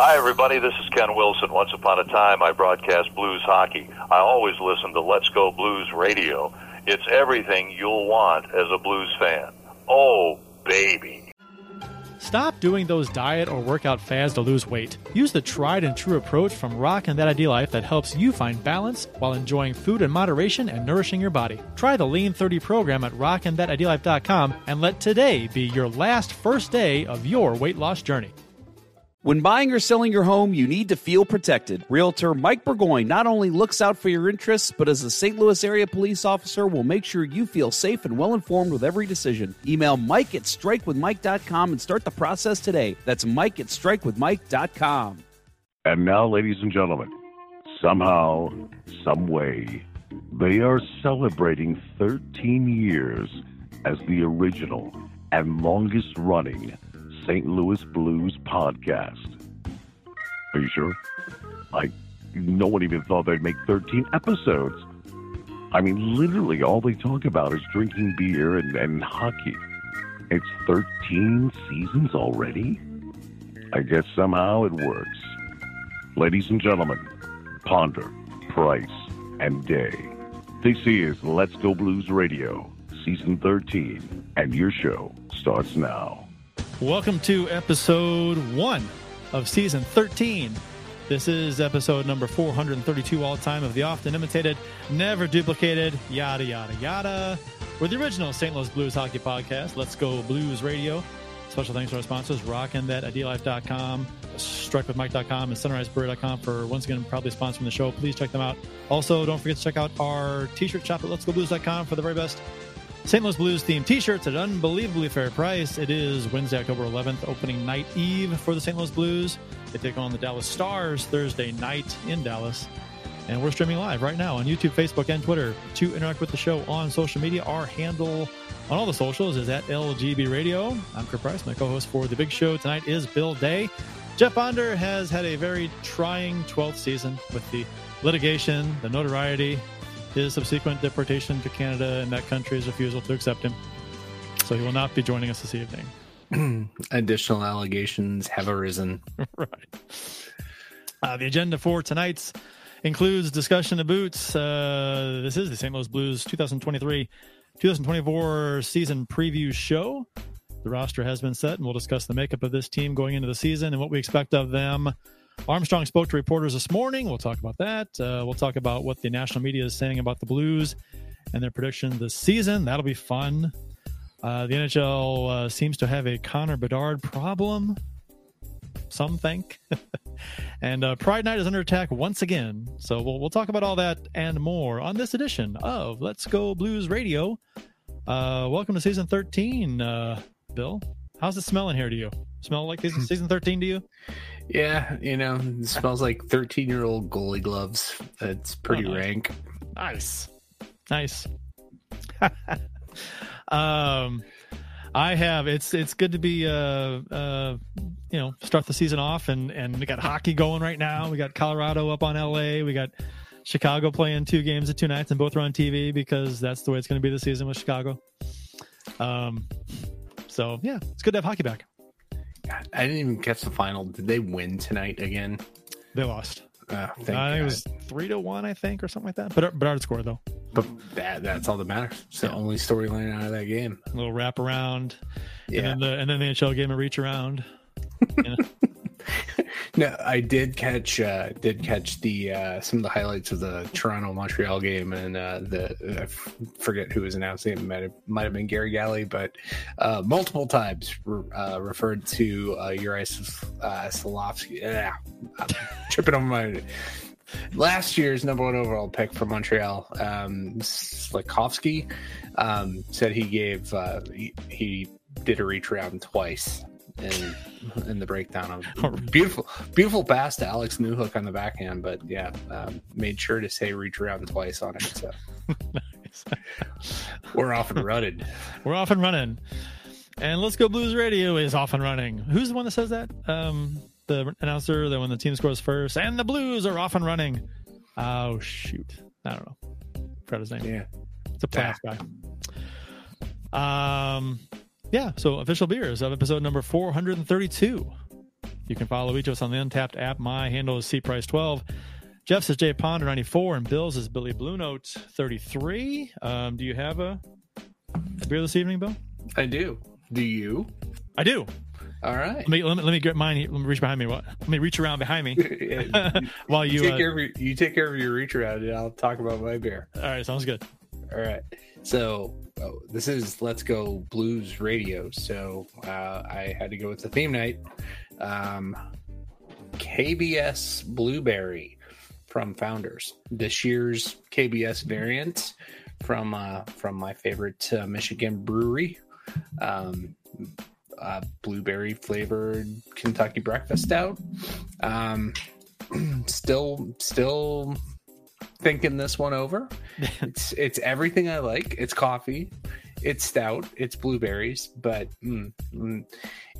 Hi, everybody. This is Ken Wilson. Once upon a time, I broadcast blues hockey. I always listen to Let's Go Blues Radio. It's everything you'll want as a blues fan. Oh, baby. Stop doing those diet or workout fads to lose weight. Use the tried and true approach from Rock and That Ideal Life that helps you find balance while enjoying food in moderation and nourishing your body. Try the Lean 30 program at rockinthatidlife.com and let today be your last first day of your weight loss journey. When buying or selling your home, you need to feel protected. Realtor Mike Burgoyne not only looks out for your interests, but as a St. Louis area police officer will make sure you feel safe and well informed with every decision. Email Mike at strikewithmike.com and start the process today. That's Mike at strikewithmike.com. And now, ladies and gentlemen, somehow, some way, they are celebrating 13 years as the original and longest running St. Louis Blues podcast. Are you sure? I no one even thought they'd make 13 episodes. I mean, literally, all they talk about is drinking beer and, and hockey. It's 13 seasons already? I guess somehow it works. Ladies and gentlemen, Ponder, Price, and Day. This is Let's Go Blues Radio, Season 13, and your show starts now. Welcome to episode one of season 13. This is episode number 432 all time of the often imitated, never duplicated, yada, yada, yada. We're the original St. Louis Blues hockey podcast. Let's go Blues Radio. Special thanks to our sponsors, Rockin' That Idealife.com, StrikeWithMike.com, and CenterIceBrewery.com for once again probably sponsoring the show. Please check them out. Also, don't forget to check out our t-shirt shop at Let'sGoBlues.com for the very best St. Louis Blues themed t-shirts at an unbelievably fair price. It is Wednesday, October 11th, opening night eve for the St. Louis Blues. They take on the Dallas Stars Thursday night in Dallas. And we're streaming live right now on YouTube, Facebook, and Twitter. To interact with the show on social media, our handle on all the socials is at LGB Radio. I'm Kurt Price. My co-host for the big show tonight is Bill Day. Jeff Ponder has had a very trying 12th season with the litigation, the notoriety, his subsequent deportation to Canada and that country's refusal to accept him. So he will not be joining us this evening. Additional allegations have arisen. right. Uh, the agenda for tonight's includes discussion of boots. Uh, this is the St. Louis Blues 2023 2024 season preview show. The roster has been set, and we'll discuss the makeup of this team going into the season and what we expect of them Armstrong spoke to reporters this morning. We'll talk about that. Uh, we'll talk about what the national media is saying about the Blues and their prediction this season. That'll be fun. Uh, the NHL uh, seems to have a Connor Bedard problem, some think. and uh, Pride Night is under attack once again. So we'll, we'll talk about all that and more on this edition of Let's Go Blues Radio. Uh, welcome to season 13, uh, Bill. How's it smelling here to you? Smell like season 13 to you? Yeah, you know, it smells like 13 year old goalie gloves. It's pretty oh, nice. rank. Nice. Nice. um, I have. It's it's good to be uh uh you know start the season off and and we got hockey going right now. We got Colorado up on LA. We got Chicago playing two games at two nights and both are on TV because that's the way it's going to be this season with Chicago. Um, so yeah, it's good to have hockey back. I didn't even catch the final. Did they win tonight again? They lost. Uh, I it was three to one, I think, or something like that. But but Bedard scored though. But that, that's all that matters. It's the only storyline out of that game. A little wrap around, yeah. And then the and then the NHL game a reach around. You know? No, I did catch uh, did catch the uh, some of the highlights of the Toronto Montreal game, and uh, the I f- forget who was announcing it. Might have, might have been Gary Galley, but uh, multiple times re- uh, referred to uh, Uri uh. Yeah, tripping on my last year's number one overall pick for Montreal, um, Slafkovsky, um, said he gave uh, he, he did a reach around twice in in the breakdown of beautiful beautiful pass to Alex Newhook on the backhand, but yeah, um, made sure to say reach around twice on it. So we're off and running. We're off and running. And Let's Go Blues Radio is off and running. Who's the one that says that? Um, the announcer that when the team scores first, and the Blues are off and running. Oh shoot, I don't know. Forgot his name. Yeah, it's a playoff guy. Um, yeah, so official beers of episode number 432. You can follow each of us on the Untappd app. My handle is cprice12. Jeff's is J Ponder 94, and Bill's is Billy Blue Note 33. Um, do you have a, a beer this evening, Bill? I do. Do you? I do. All right. Let me let me, let me get mine. Let me reach behind me. What? Let me reach around behind me while you. take Uh, care of your, you take care of your reach around, and I'll talk about my beer. all right, sounds good. All right. So oh, this is Let's Go Blues Radio. So uh, I had to go with the theme night. Um, KBS Blueberry from Founders. This year's KBS variant from uh, from my favorite uh, Michigan brewery. Um, uh, blueberry flavored Kentucky breakfast stout. Um, still, still thinking this one over. it's it's everything I like. It's coffee, it's stout, it's blueberries, but mm, mm,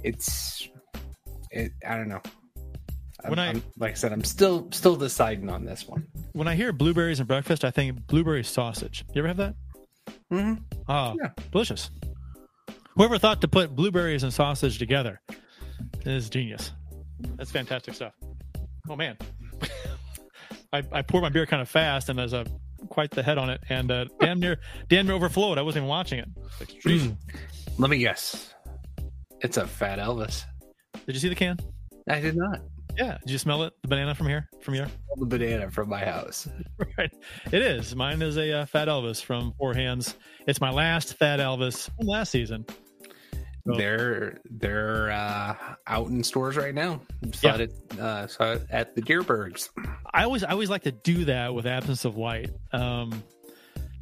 it's it. I don't know. I'm, When I- I'm- like I said, I'm still still deciding on this one. When I hear blueberries and breakfast, I think blueberry sausage. You ever have that? Mm-hmm. Oh, Yeah. delicious. Whoever thought to put blueberries and sausage together is genius. That's fantastic stuff. Oh man, I, I poured my beer kind of fast, and there's a quite the head on it, and uh, damn near damn near overflowed. I wasn't even watching it. Like. Mm. Let me guess. It's a fat Elvis. Did you see the can? I did not. Yeah. Did you smell it? The banana from here? From here? The banana from my house. right. It is. Mine is a uh, Fat Elvis from Four Hands. It's my last Fat Elvis from last season. They're they're uh, out in stores right now. Saw Yeah. it uh, saw it at the Dierbergs. I always I always like to do that with absence of light. Um,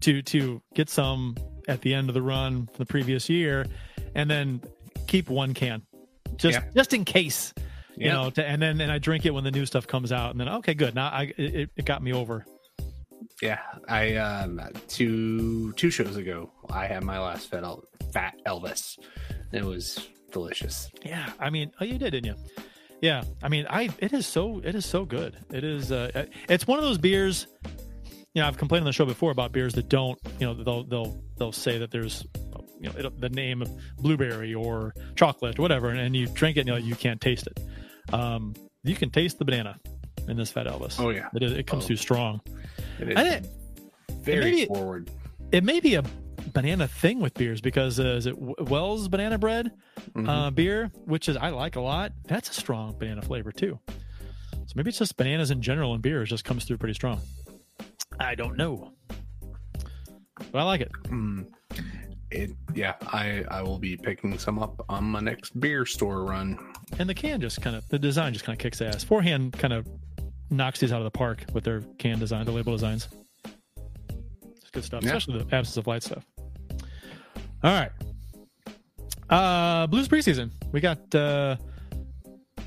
to to get some at the end of the run the previous year, and then keep one can, just Yeah. just in case. You Yeah. know, to, and then and I drink it when the new stuff comes out, and then okay, good. Now I it, it got me over. Yeah, I um two two shows ago I had my last fat El- fat Elvis. It was delicious. Yeah, I mean, oh, you did, didn't you? Yeah, I mean, I it is so it is so good. It is uh, it's one of those beers. You know, I've complained on the show before about beers that don't. You know, they'll they'll they'll say that there's you know it, the name of blueberry or chocolate or whatever, and, and you drink it, and you, know, you can't taste it. Um, you can taste the banana in this Fat Elvis. Oh, yeah. it, is, it comes Oh. through strong. It is I didn't, very forward. it may be a banana thing with beers because uh, is it Wells banana bread Mhm. uh, beer, which is I like a lot. That's a strong banana flavor too. So maybe it's just bananas in general and beers just comes through pretty strong. I don't know, but I like it. Mm. It yeah, I I will be picking some up on my next beer store run. And the can just kind of the design just kind of kicks ass. Forehand kind of knocks these out of the park with their can design, the label designs. It's good stuff, Yeah. especially the absence of light stuff. All right. Uh Blues preseason. We got uh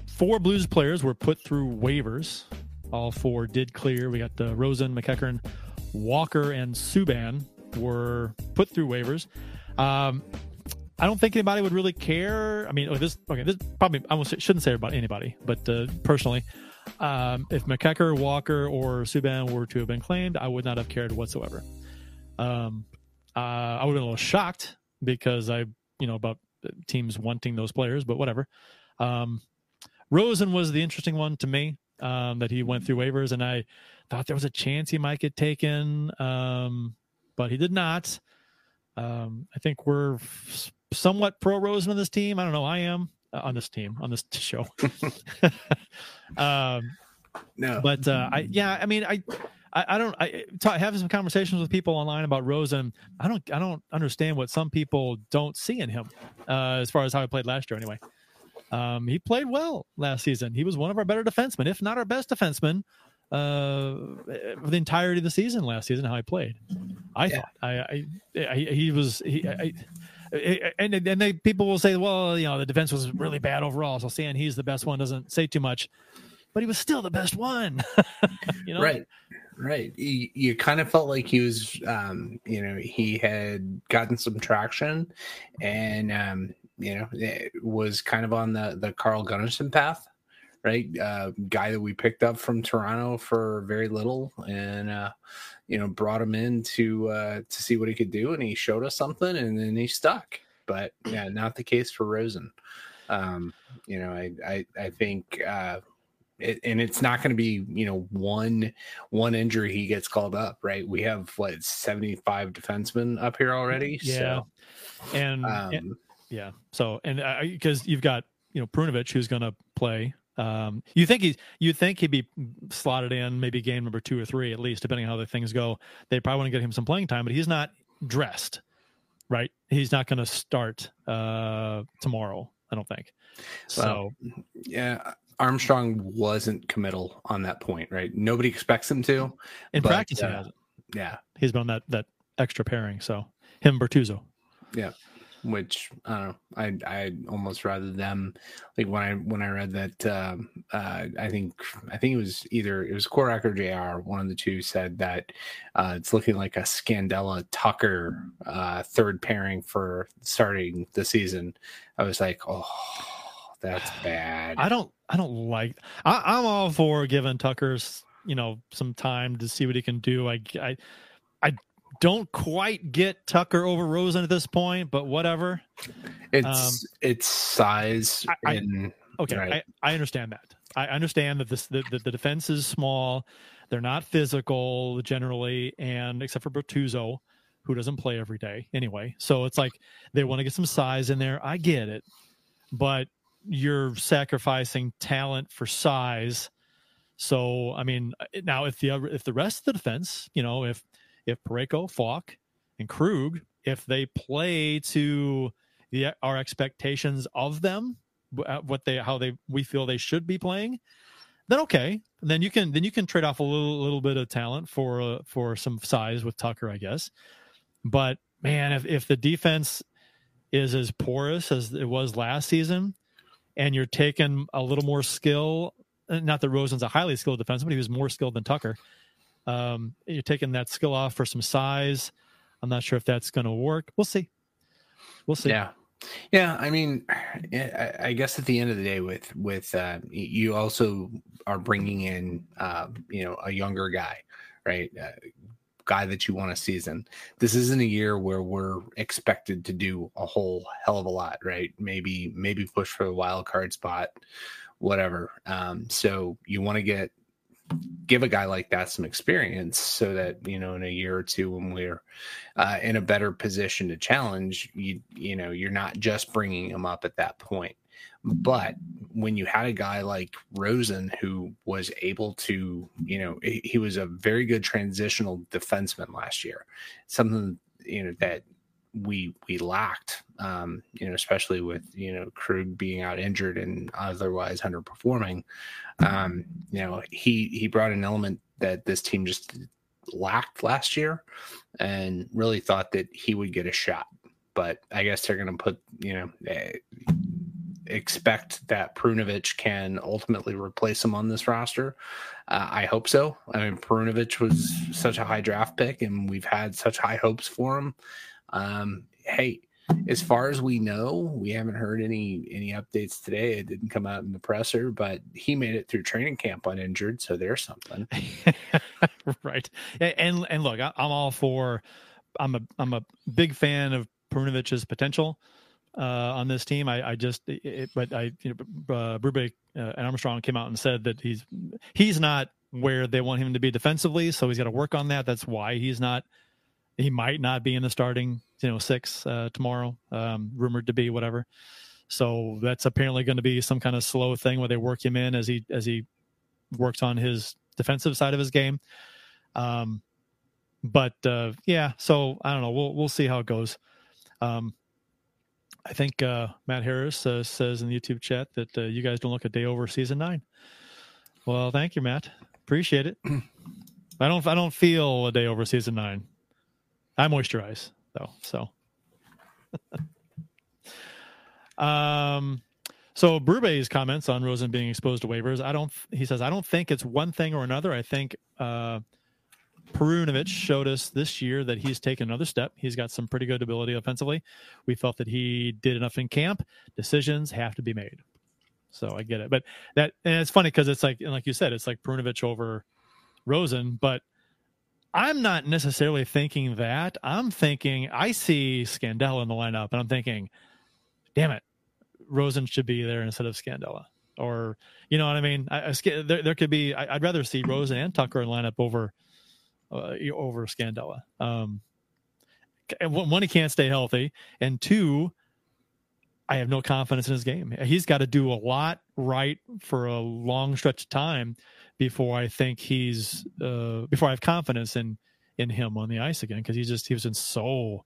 four Blues players were put through waivers. All four did clear. We got uh, Rosen, MacEachern, Walker, and Subban were put through waivers. Um, I don't think anybody would really care. I mean, this okay. This probably I almost shouldn't say about anybody, but uh, personally, um, if McEacher, Walker, or Subban were to have been claimed, I would not have cared whatsoever. Um, uh, I would have been a little shocked because I, you know, about teams wanting those players, but whatever. Um, Rosen was the interesting one to me um, that he went through waivers, and I thought there was a chance he might get taken, um, but he did not. Um, I think we're somewhat pro Rosen on this team. I don't know. I am on this team on this show. um, No, but uh, I yeah, I mean I. I, I don't. I ta having some conversations with people online about Rosen. I don't. I don't understand what some people don't see in him, uh, as far as how he played last year. Anyway, um, he played well last season. He was one of our better defensemen, if not our best defenseman, uh, for the entirety of the season last season. How he played, I Yeah. thought. I, I, I he was he. I- and and they people will say, well, you know, the defense was really bad overall. So saying he's the best one doesn't say too much, but he was still the best one. you know, right right you, you kind of felt like he was um you know he had gotten some traction and um you know it was kind of on the the carl gunnarsson path right uh guy that we picked up from toronto for very little and uh you know brought him in to uh to see what he could do and he showed us something and then he stuck but yeah not the case for rosen Um, you know, I I, I think uh, it, and it's not going to be you know one one injury he gets called up, right? We have what seventy five defensemen up here already. Yeah, so, and, um, and yeah, so and because you've got you know Perunovich who's going to play. Um, you think he's you think he'd be slotted in maybe game number two or three at least, depending on how the things go. They probably want to get him some playing time, but he's not dressed, right? He's not going to start uh, tomorrow. I don't think. So well, yeah, Armstrong wasn't committal on that point, right? Nobody expects him to. In but, practice, he uh, hasn't. Yeah, He's been on that that extra pairing. So him Bortuzzo. yeah. Which I don't know. I I almost rather them like when I when I read that um, uh, I think I think it was either it was Korac or Jr. One of the two said that uh, it's looking like a Scandella Tucker uh, third pairing for starting the season. I was like, oh, that's bad. I don't I don't like I, I'm all for giving Tucker's you know some time to see what he can do. I I don't quite get Tucker over Rosen at this point, but whatever. It's Um, it's size I- I- Okay, Right. I, I understand that. I understand that this the, the, the defense is small. They're not physical generally, and except for Bortuzzo, who doesn't play every day anyway. So it's like they want to get some size in there. I get it, but you're sacrificing talent for size. So I mean, now if the if the rest of the defense, you know, if if Parayko, Faulk, and Krug, if they play to the our expectations of them, what they how they we feel they should be playing, then okay, then you can then you can trade off a little little bit of talent for uh, for some size with Tucker, I guess. But man, if if the defense is as porous as it was last season, and you're taking a little more skill, uh, not that Rosen's a highly skilled defenseman, but he was more skilled than Tucker. Um, you're taking that skill off for some size. I'm not sure if that's going to work. We'll see. We'll see. Yeah. Yeah, I mean, I I guess at the end of the day, with with uh, you also are bringing in, uh, you know, a younger guy, right? Uh, guy that you want to season. This isn't a year where we're expected to do a whole hell of a lot, right? Maybe maybe push for a wild card spot, whatever. Um, so you want to get give a guy like that some experience so that you know in a year or two when we're uh, in a better position to challenge you you know you're not just bringing him up at that point. But when you had a guy like rosen who was able to you know he, was a very good transitional defenseman last year something you know that we we lacked um you know especially with you know krug being out injured and otherwise underperforming um you know he he brought an element that this team just lacked last year and really thought that he would get a shot but i guess they're going to put you know eh, expect that Perunovich can ultimately replace him on this roster. Uh, I hope so. I mean, Perunovich was such a high draft pick, and we've had such high hopes for him. Um, hey, as far as we know, we haven't heard any any updates today. It didn't come out in the presser, but he made it through training camp uninjured, so there's something. right. And and look, I'm all for. I'm a I'm a big fan of Perunovich's potential uh, on this team. I, I just, it, but I, you know, uh, Berube uh, and Armstrong came out and said that he's he's not where they want him to be defensively, so he's got to work on that. That's why he's not. He might not be in the starting, you know, six uh, tomorrow, um, rumored to be whatever. So that's apparently going to be some kind of slow thing where they work him in as he as he works on his defensive side of his game. Um, but uh, yeah, so I don't know. We'll we'll see how it goes. Um, I think uh, Matt Harris uh, says in the YouTube chat that uh, you guys don't look a day over season nine. Well, thank you, Matt. Appreciate it. I don't I don't feel a day over season nine. I moisturize though, so. um, so Berube's comments on Rosen being exposed to waivers. I don't. He says I don't think it's one thing or another. I think uh, Perunovich showed us this year that he's taken another step. He's got some pretty good ability offensively. We felt that he did enough in camp. Decisions have to be made. So I get it, but that and it's funny because it's like and like you said, it's like Perunovich over Rosen, but I'm not necessarily thinking that. I'm thinking I see Scandella in the lineup, and I'm thinking, damn it, Rosen should be there instead of Scandella, or you know what I mean. I, I there, there could be. I, would rather see Rosen and Tucker in lineup over uh, over Scandella. Um, one, he can't stay healthy, and two, I have no confidence in his game. He's got to do a lot right for a long stretch of time before I think he's uh, before I have confidence in in him on the ice again because he just he was in so.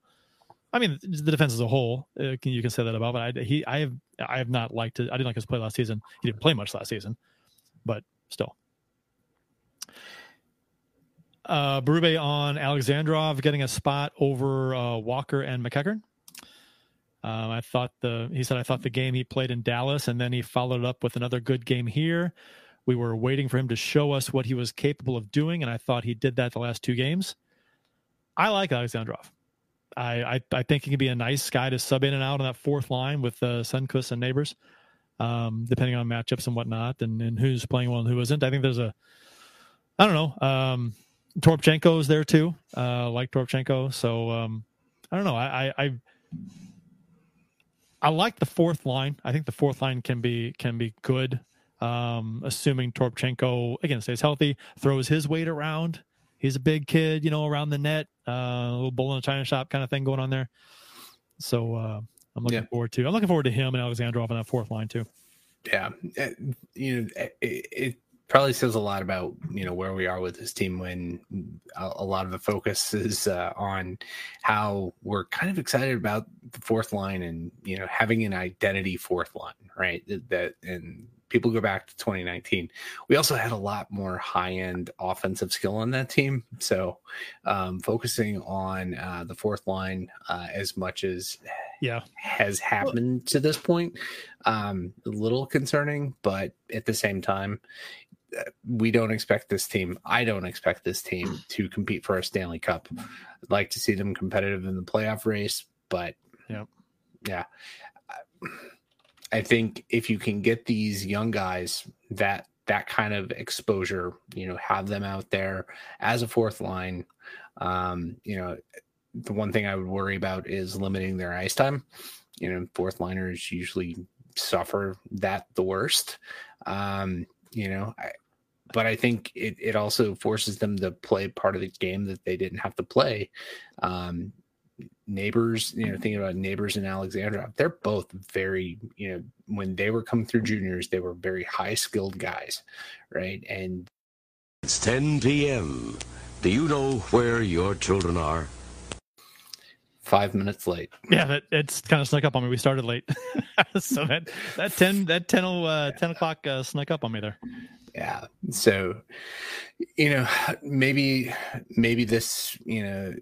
I mean, the defense as a whole, uh, you can say that about, but I, he, I have, I have not liked it. I didn't like his play last season. He didn't play much last season, but still. Uh, Berube on Alexandrov getting a spot over uh, Walker and MacEachern. Um, I thought the he said I thought the game he played in Dallas, and then he followed up with another good game here. We were waiting for him to show us what he was capable of doing, and I thought he did that the last two games. I like Alexandrov. I, I, I think he can be a nice guy to sub in and out on that fourth line with uh, Sundqvist and Neighbours, um, depending on matchups and whatnot, and, and who's playing well and who isn't. I think there's a, I don't know, um, Toropchenko is there too. Uh, like Toropchenko, so um, I don't know. I, I, I I like the fourth line. I think the fourth line can be can be good, um, assuming Toropchenko again stays healthy, throws his weight around. He's a big kid, you know, around the net, uh, a little bull in a china shop kind of thing going on there. So uh, I'm looking yeah. forward to. I'm looking forward to him and Alexandrov on that fourth line too. Yeah, uh, you know, it, it probably says a lot about you know where we are with this team when a, a lot of the focus is uh, on how we're kind of excited about the fourth line and you know having an identity fourth line right that and people go back to 2019 we also had a lot more high-end offensive skill on that team so um, focusing on uh, the fourth line uh, as much as yeah has happened to this point um, a little concerning but at the same time we don't expect this team. I don't expect this team to compete for a Stanley Cup. I'd like to see them competitive in the playoff race, but yeah, yeah. I think if you can get these young guys that that kind of exposure, you know, have them out there as a fourth line. Um, you know, the one thing I would worry about is limiting their ice time. You know, fourth liners usually suffer that the worst. Um, you know, I, but I think it, it also forces them to play part of the game that they didn't have to play. Um, Neighbours, you know, thinking about Neighbours and Alexandrov, they're both very, you know, when they were coming through juniors, they were very high skilled guys, right? And it's 10 p.m. Do you know where your children are? Five minutes late. Yeah, that it's kind of snuck up on me. We started late, so that that ten that 10, uh, 10 o'clock uh, snuck up on me there yeah so you know maybe maybe this you know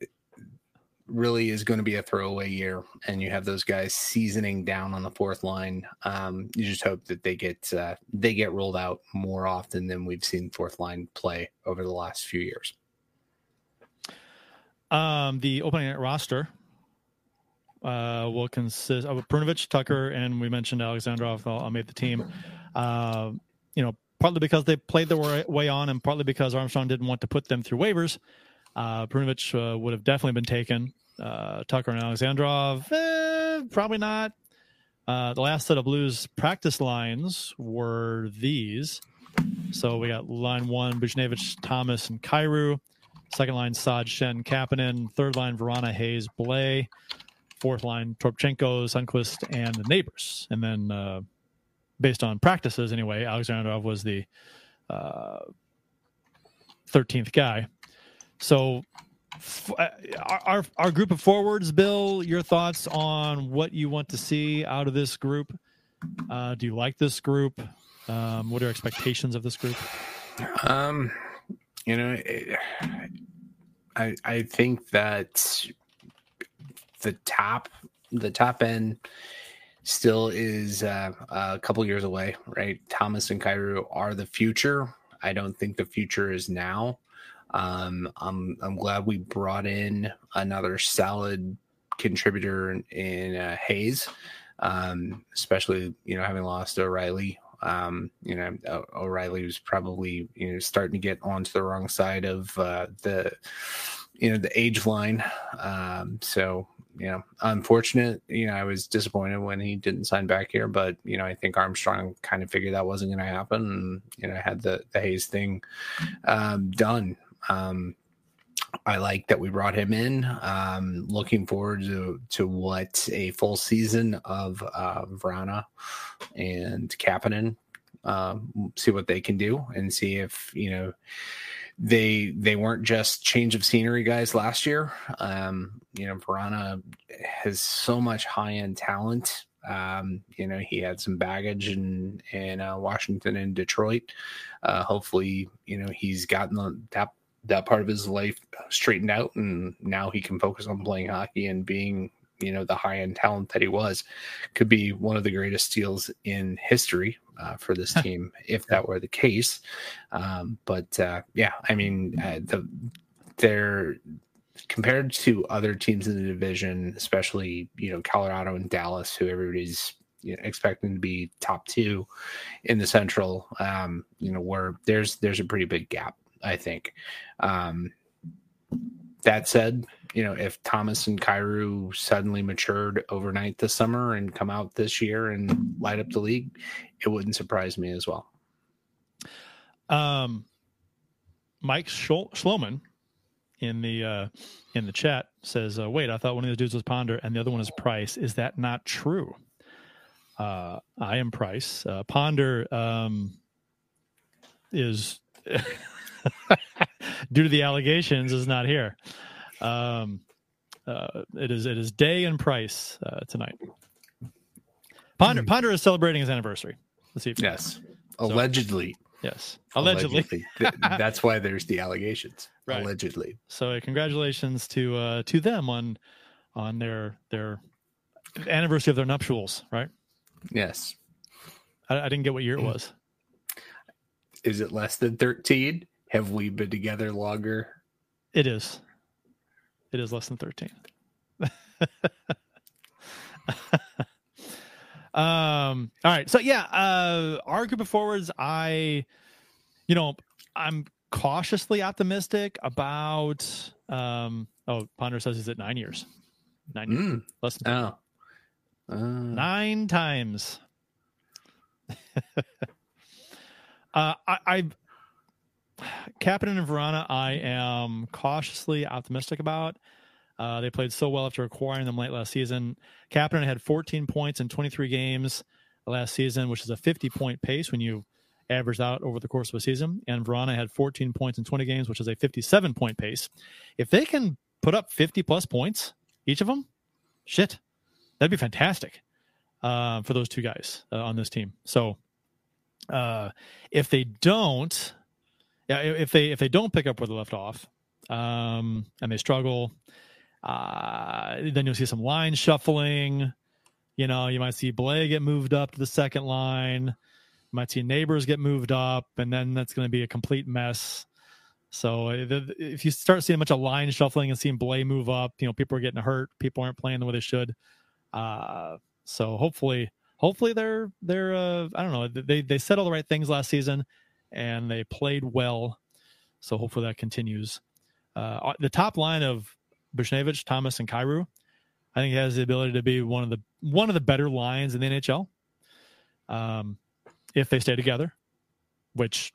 really is going to be a throwaway year and you have those guys seasoning down on the fourth line um, you just hope that they get uh, they get rolled out more often than we've seen fourth line play over the last few years um, the opening night roster uh, will consist of Perunovich, Tucker, and we mentioned Alexandrov all made the team. Uh, you know, partly because they played their way on, and partly because Armstrong didn't want to put them through waivers. Uh, Perunovich uh, would have definitely been taken. Uh, Tucker and Alexandrov, eh, probably not. Uh, the last set of Blues practice lines were these. So we got line one, Buchnevich, Thomas, and Kyrou. Second line, Saad, Schenn, Kapanen. Third line, Vrana, Hayes, Blais. Fourth line, Toropchenko, Sundqvist, and the Neighbours. And then uh, based on practices anyway, Alexandrov was the uh, 13th guy. So our our group of forwards, Bill, your thoughts on what you want to see out of this group? Uh, do you like this group? Um, what are your expectations of this group? Um, you know, I I think that the top the top end still is uh, a couple years away, right? Thomas and Kyrou are the future. I don't think the future is now. Um, I'm I'm glad we brought in another solid contributor in, in uh, Hayes, um, especially you know having lost O'Reilly. Um, you know O'Reilly was probably you know starting to get onto the wrong side of uh, the you know the age line. Um, so you know, unfortunate. You know, I was disappointed when he didn't sign back here, but you know, I think Armstrong kind of figured that wasn't going to happen, and you know, had the the Hayes thing um, done. Um, I like that we brought him in. Um, looking forward to to what a full season of uh, Vrana and Kapanen. Um, see what they can do and see if you know they they weren't just change of scenery guys last year. Um, you know, Vrana has so much high end talent. Um, you know, he had some baggage in in uh, Washington and Detroit. Uh, hopefully, you know he's gotten the, that that part of his life straightened out, and now he can focus on playing hockey and being you know the high end talent that he was. Could be one of the greatest steals in history uh, for this team if that were the case. Um, but uh, yeah, I mean, uh, the they're compared to other teams in the division, especially you know Colorado and Dallas, who everybody's you know, expecting to be top two in the Central. Um, you know, where there's there's a pretty big gap, I think. Um, that said, you know, if Thomas and Kyrou suddenly matured overnight this summer and come out this year and light up the league, it wouldn't surprise me as well. Um, Mike Schloman in the uh, in the chat says, uh, "Wait, I thought one of these dudes was Ponder and the other one is Price. Is that not true?" Uh, I am Price. Uh, Ponder um, is due to the allegations is not here. Um, uh, it is it is day and price uh, tonight. Ponder mm. Ponder is celebrating his anniversary. Let's see. yes, so, allegedly. Yes, allegedly. allegedly. That's why there's the allegations. Right. Allegedly. So, uh, congratulations to uh, to them on on their their anniversary of their nuptials. Right. Yes. I, I didn't get what year it was. Is it less than thirteen? Have we been together longer? It is. It is less than 13. um, all right. So yeah, uh our group of forwards, I you know, I'm cautiously optimistic about um oh Ponder says he's at nine years. Nine years. Mm. Less than oh. Uh. nine times. uh I, I Kapanen and Vrana, I am cautiously optimistic about. Uh, they played so well after acquiring them late last season. Kapanen had 14 points in 23 games last season, which is a 50 point pace when you average out over the course of a season. And Vrana had 14 points in 20 games, which is a 57 point pace. If they can put up 50 plus points, each of them, shit, that'd be fantastic uh, for those two guys uh, on this team. So uh, if they don't, yeah, if they if they don't pick up where they left off, um, and they struggle, uh, then you'll see some line shuffling. You know, you might see Blais get moved up to the second line. You might see Neighbours get moved up, and then that's going to be a complete mess. So uh, if you start seeing a bunch of line shuffling and seeing Blais move up, you know people are getting hurt. People aren't playing the way they should. Uh, so hopefully, hopefully they're they're uh, I don't know they they said all the right things last season and they played well. So hopefully that continues. Uh, the top line of Buchnevich, Thomas, and Kyrou, I think has the ability to be one of the one of the better lines in the NHL. Um, if they stay together, which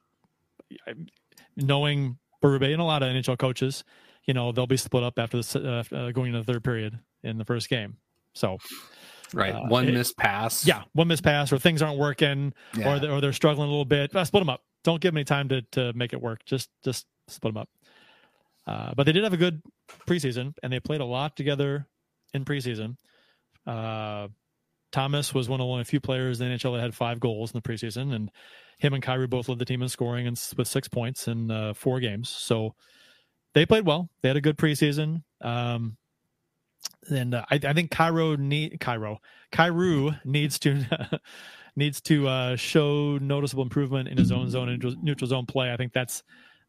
knowing Berube and a lot of NHL coaches, you know they'll be split up after the uh, going into the third period in the first game. So Right. Uh, one missed pass. Yeah. One missed pass or things aren't working yeah. or, they're, or they're struggling a little bit. Uh, split them up don't give them any time to to make it work. Just just split them up. Uh, but they did have a good preseason, and they played a lot together in preseason. Uh, Thomas was one of only a few players in the NHL that had five goals in the preseason, and him and Kyrou both led the team in scoring and with six points in uh, four games. So they played well. They had a good preseason. Um, and uh, I, I, think Cairo need Cairo Kyrou needs to needs to uh, show noticeable improvement in his own zone and neutral zone play. I think that's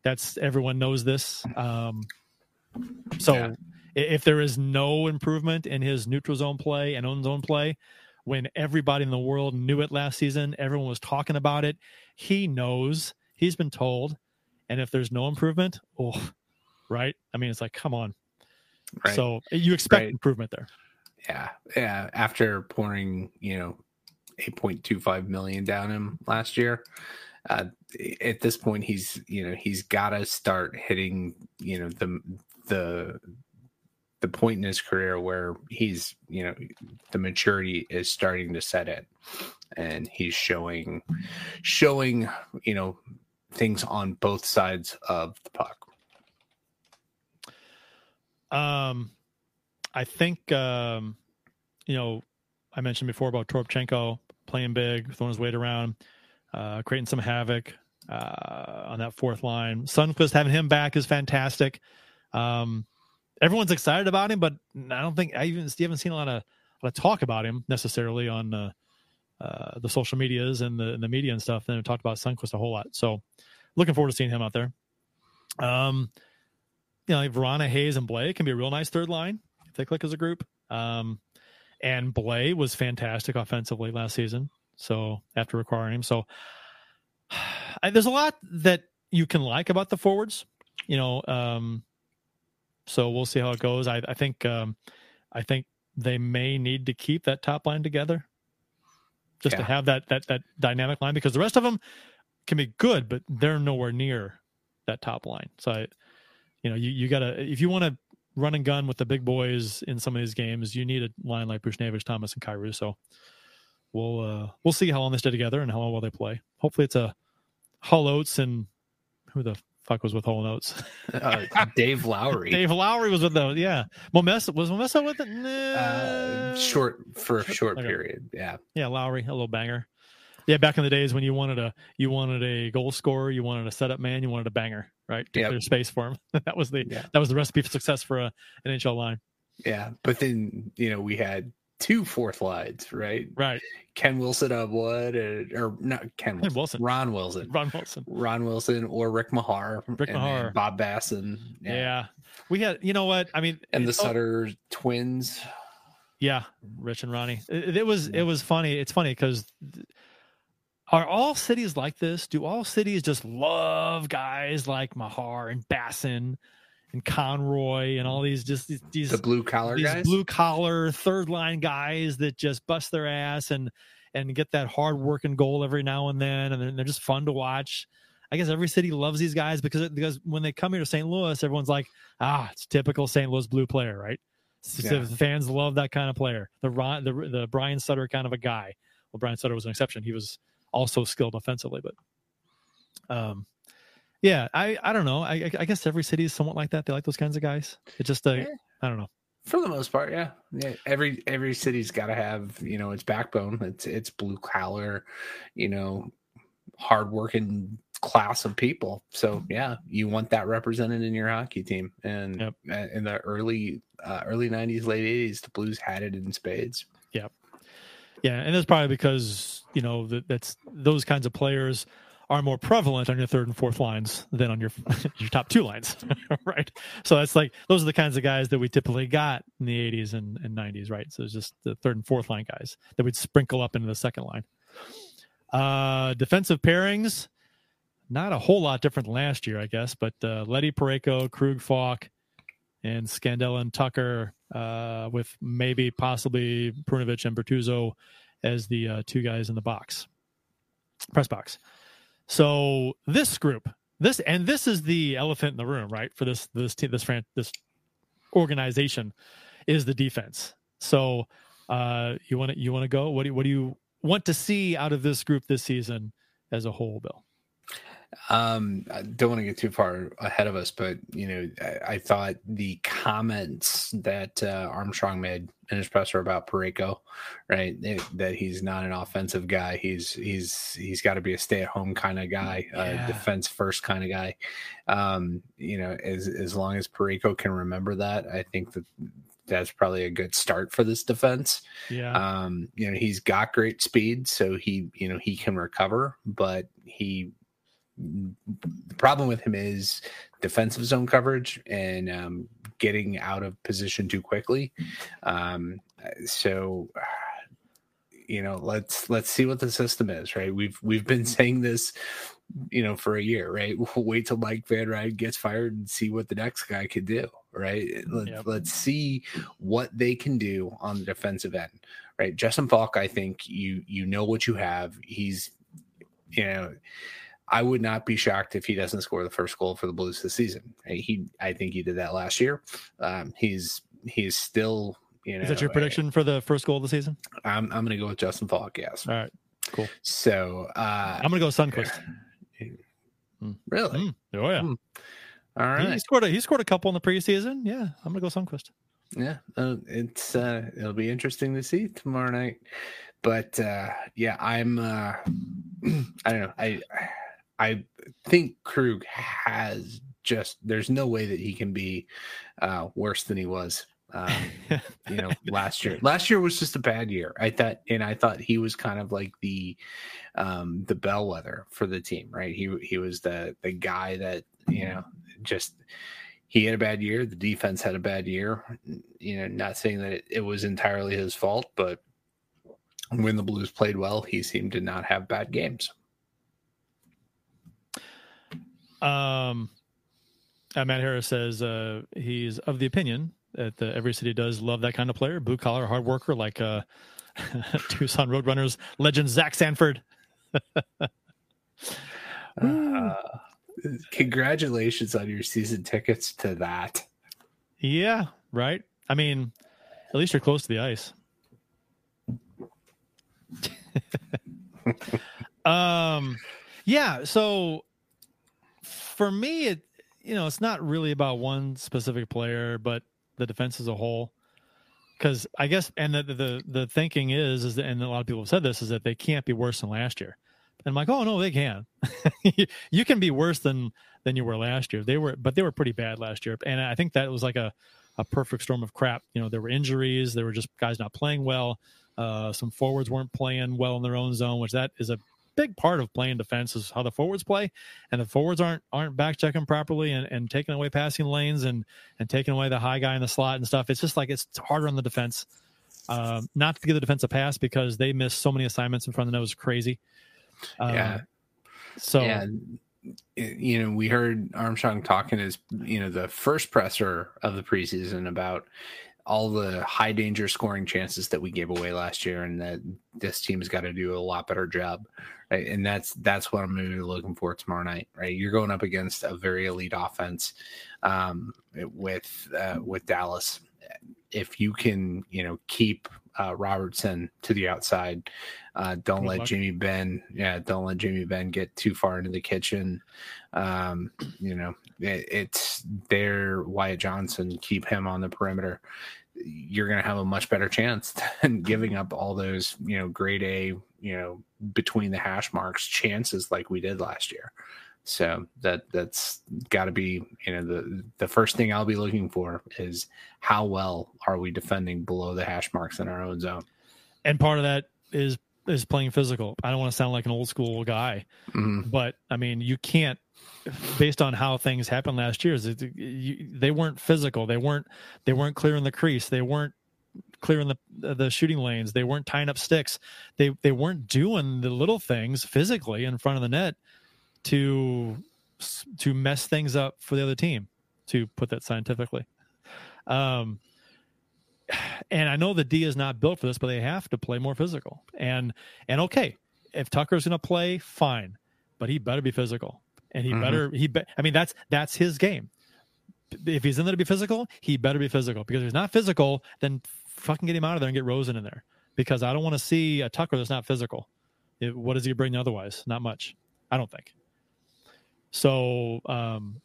that's everyone knows this. Um, so yeah. if there is no improvement in his neutral zone play and own zone play, when everybody in the world knew it last season, everyone was talking about it. He knows. He's been told. And if there's no improvement, oh, right? I mean, it's like, come on. Right. So you expect Right. improvement there. Yeah, yeah. After pouring, you know, eight point two five million down him last year, uh, at this point, he's you know he's got to start hitting you know the the the point in his career where he's you know the maturity is starting to set in, and he's showing showing you know things on both sides of the puck. Um, I think um, you know, I mentioned before about Toropchenko playing big, throwing his weight around, uh, creating some havoc uh, on that fourth line. Sundqvist having him back is fantastic. Um, everyone's excited about him, but I don't think I even haven't seen a lot of a lot of talk about him necessarily on uh, uh, the social medias and the and the media and stuff. Then talked about Sundqvist a whole lot. So looking forward to seeing him out there. Um, you know, like Vrana, Hayes, and Blake can be a real nice third line if they click as a group. Um, and Blais was fantastic offensively last season. So after acquiring him, so I, there's a lot that you can like about the forwards, you know. Um, so we'll see how it goes. I, I think, um, I think they may need to keep that top line together, just to have that that that dynamic line because the rest of them can be good, but they're nowhere near that top line. So I, you know, you you gotta if you want to run and gun with the big boys in some of these games, you need a line like Buchnevich, Thomas, and Kyrou. So we'll uh we'll see how long they stay together and how well they play. Hopefully, it's a Hull Oates and who the fuck was with Hull Oates? Uh, Dave Lowry, Dave Lowry was with those. Yeah, Momesso was Momesso with it. Nah. uh, short for a short Okay. period. Yeah, Yeah, Lowry, a little banger. Yeah, back in the days when you wanted a you wanted a goal scorer, you wanted a setup man, you wanted a banger, right? To Yep. clear space for him. that was the Yeah. that was the recipe for success for a an NHL line. yeah. But then you know we had two fourth lines, right? Right. Ken Wilson of one, and, or not Ken Ken Wilson, Wilson. Ron Wilson, Ron Wilson. Ron Wilson, or Rick Meagher, Rick Meagher. Bob Bassen, Yeah. We had you know what? I mean and the oh, Sutter twins. Yeah, Rich and Ronnie. It, it was it was funny. It's funny because are all cities like this? Do all cities just love guys like Meagher and Bassen and Conroy and all these just these, these The blue collar these guys. blue collar third line guys that just bust their ass and and get that hard working goal every now and then and they're, they're just fun to watch i guess every city loves these guys because because when they come here to st louis everyone's like ah it's typical st louis blue player right So Yeah. the fans love that kind of player the Ron, the the brian sutter kind of a guy well brian sutter was an exception he was also skilled offensively but um yeah i i don't know i i guess every city is somewhat like that they like those kinds of guys It's just uh, Yeah. i don't know For the most part, yeah. Yeah. Every every city's got to have you know its backbone. It's it's blue collar, you know, hardworking class of people. So yeah, you want that represented in your hockey team. And Yep. uh, in the early uh, early '90s, late '80s, the Blues had it in spades. Yeah, and that's probably because you know that that's those kinds of players are more prevalent on your third and fourth lines than on your your top two lines, right? So that's like those are the kinds of guys that we typically got in the '80s and, and '90s, right? So it's just the third and fourth line guys that we'd sprinkle up into the second line. Uh, defensive pairings, not a whole lot different last year, I guess, but uh, Leddy Parayko, Krug Faulk, and Scandella and Tucker, uh, with maybe possibly Perunovich and Bortuzzo as the uh, two guys in the box, press box. So this group, this and this is the elephant in the room, right? For this this team, this fran- this organization is the defense. So uh, you want to you want to go? What do you, what do you want to see out of this group this season as a whole, Bill? Um, I don't want to get too far ahead of us, but you know, I, I thought the comments that uh, Armstrong made in his presser about Parayko, right, it- that he's not an offensive guy. He's he's he's got to be a stay at home kind of guy, Yeah. uh, defense first kind of guy. Um, you know, as as long as Parayko can remember that, I think that that's probably a good start for this defense. Yeah, Um, you know, he's got great speed, so he, you know, he can recover, but he the problem with him is defensive zone coverage and um, getting out of position too quickly. Um, so you know, let's let's see what the system is, right? We've we've been saying this, you know, for a year, right? We'll wait till Mike Van Ryn gets fired and see what the next guy can do, right? Let's, Yep. let's see what they can do on the defensive end, right? Justin Faulk, I think you you know what you have. He's, you know, I would not be shocked if he doesn't score the first goal for the Blues this season. He, I think he did that last year. Um, he's he's still, you know, Is that your prediction for the first goal of the season? I'm I'm going to go with Justin Faulk. Yes. All right. Cool. So, uh, I'm going to go Sundqvist. really, Mm. Oh, yeah. Hmm. all right. He scored a, he scored a couple in the preseason. Yeah. I'm going to go Sundqvist. Yeah, uh, it's uh, it'll be interesting to see tomorrow night. But uh, yeah, I'm uh, I don't know. I I think Krug has just there's no way that he can be uh, worse than he was. Um, you know, last year. Last year was just a bad year. I thought, and I thought he was kind of like the um, the bellwether for the team, right? He he was the the guy that you know just he had a bad year. The defense had a bad year. You know, not saying that it, it was entirely his fault, but when the Blues played well, he seemed to not have bad games. Um, uh, Matt Harris says uh, he's of the opinion that the, every city does love that kind of player, blue collar, hard worker, like uh, Tucson Roadrunners legend Zach Sanford. Uh, congratulations on your season tickets to that. Yeah, right. I mean, at least you're close to the ice. um, yeah. So for me, it you know it's not really about one specific player, but the defense as a whole. Because I guess, and the, the the thinking is, is that, and a lot of people have said this, is that they can't be worse than last year. And I'm like, oh no, they can. you can be worse than than you were last year. They were, but they were pretty bad last year. And I think that was like a a perfect storm of crap. You know, there were injuries, there were just guys not playing well. Uh, some forwards weren't playing well in their own zone, which that is a big part of playing defense is how the forwards play, and the forwards aren't aren't back checking properly and, and taking away passing lanes and and taking away the high guy in the slot and stuff. It's just like it's harder on the defense. Um, not to give the defense a pass because they miss so many assignments in front of them. the nose, crazy. Um, yeah. So yeah, you know, we heard Armstrong talking as you know the first presser of the preseason about all the high danger scoring chances that we gave away last year, and that this team's got to do a lot better job. Right? And that's that's what I'm going to be looking for tomorrow night. Right? You're going up against a very elite offense um, with uh, with Dallas. If you can, you know, keep uh, Robertson to the outside. Uh, don't Good let luck. Jamie Benn, yeah, don't let Jamie Benn get too far into the kitchen. Um, you know, it, it's there. Wyatt Johnston, keep him on the perimeter. You're going to have a much better chance than giving up all those, you know, grade A, you know, between the hash marks chances like we did last year. So that that's got to be, you know, the the first thing I'll be looking for is how well are we defending below the hash marks in our own zone. and part of that is is playing physical. I don't want to sound like an old school guy, Mhm. but I mean, you can't, based on how things happened last year, is it, you, they weren't physical. They weren't they weren't clearing the crease. They weren't clearing the the shooting lanes. They weren't tying up sticks. They they weren't doing the little things physically in front of the net to to mess things up for the other team. To put that scientifically. Um, and I know the D is not built for this, but they have to play more physical. And and okay, if Tucker's going to play, fine, but he better be physical, and he Mhm. better he. Be, I mean, that's that's his game. If he's in there to be physical, he better be physical. Because if he's not physical, then fucking get him out of there and get Rosen in there. Because I don't want to see a Tucker that's not physical. It- what does he bring otherwise? Not much. I don't think. So um,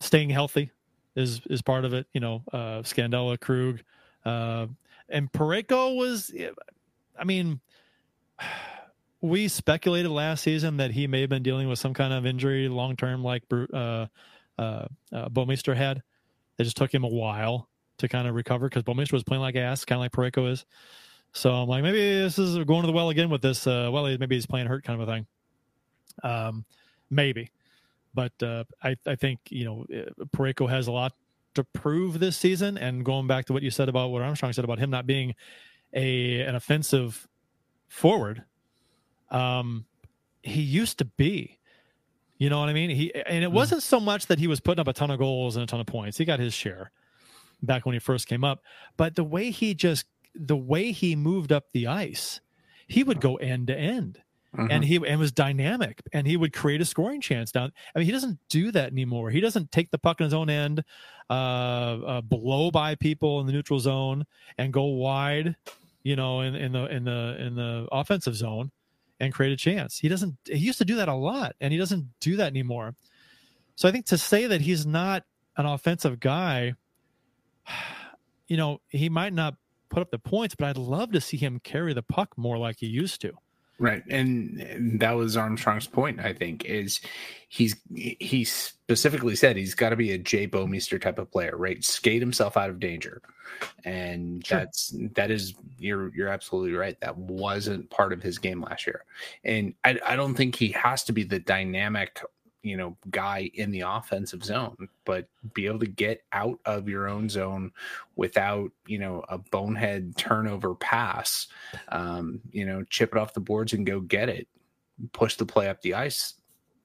staying healthy is is part of it. You know, uh, Scandella, Krug, uh, and Parayko was. I mean, we speculated last season that he may have been dealing with some kind of injury long term, like uh, uh, uh, Bouwmeester had. It just took him a while to kind of recover because Bouwmeester was playing like ass, kind of like Parayko is. So I'm like, maybe this is going to the well again with this. Uh, well, maybe he's playing hurt kind of a thing. Um, maybe, but uh, I I think you know Parayko has a lot to prove this season. And going back to what you said about what Armstrong said about him not being a an offensive forward, um, he used to be. You know what I mean? He and it wasn't so much that he was putting up a ton of goals and a ton of points. He got his share, back when he first came up. But the way he just the way he moved up the ice, he would go end to end. And Mhm. he and was dynamic, and he would create a scoring chance down. I mean, he doesn't do that anymore. He doesn't take the puck in his own end, uh, uh, blow by people in the neutral zone, and go wide, you know, in, in the in the in the offensive zone, and create a chance. He doesn't. He used to do that a lot, and he doesn't do that anymore. So I think to say that he's not an offensive guy, you know, he might not put up the points, but I'd love to see him carry the puck more like he used to. Right, and that was Armstrong's point. I think is he's he specifically said he's got to be a Jay Bouwmeester type of player, right? Skate himself out of danger, and Sure. that's that is you're you're absolutely right. That wasn't part of his game last year, and I I don't think he has to be the dynamic you know guy in the offensive zone but be able to get out of your own zone without you know a bonehead turnover pass um you know chip it off the boards and go get it push the play up the ice.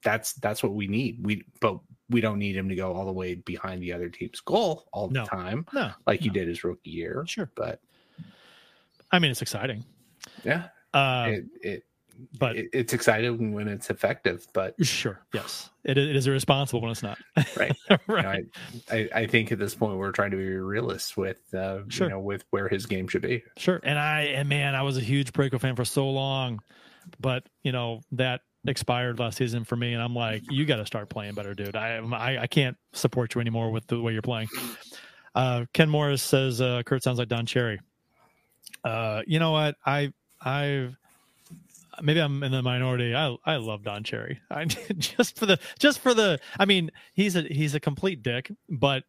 That's that's what we need. We but we don't need him to go all the way behind the other team's goal all the time No, like he did his rookie year sure. but I mean, it's exciting. yeah. Uh, it, it but it, it's exciting when it's effective but sure, yes, it, it is irresponsible when it's not. Right. You know, right. I, I, think at this point we're trying to be realists with uh, Sure. you know with where his game should be. Sure. And I and man, I was a huge Parayko fan for so long, but you know that expired last season for me, and I'm like, you got to start playing better, dude. I, I I can't support you anymore with the way you're playing. Uh, Ken Morris says uh, Kurt sounds like Don Cherry. Uh, you know what? I I've maybe I'm in the minority. I I love Don Cherry. I just for the just for the. I mean, he's a he's a complete dick, but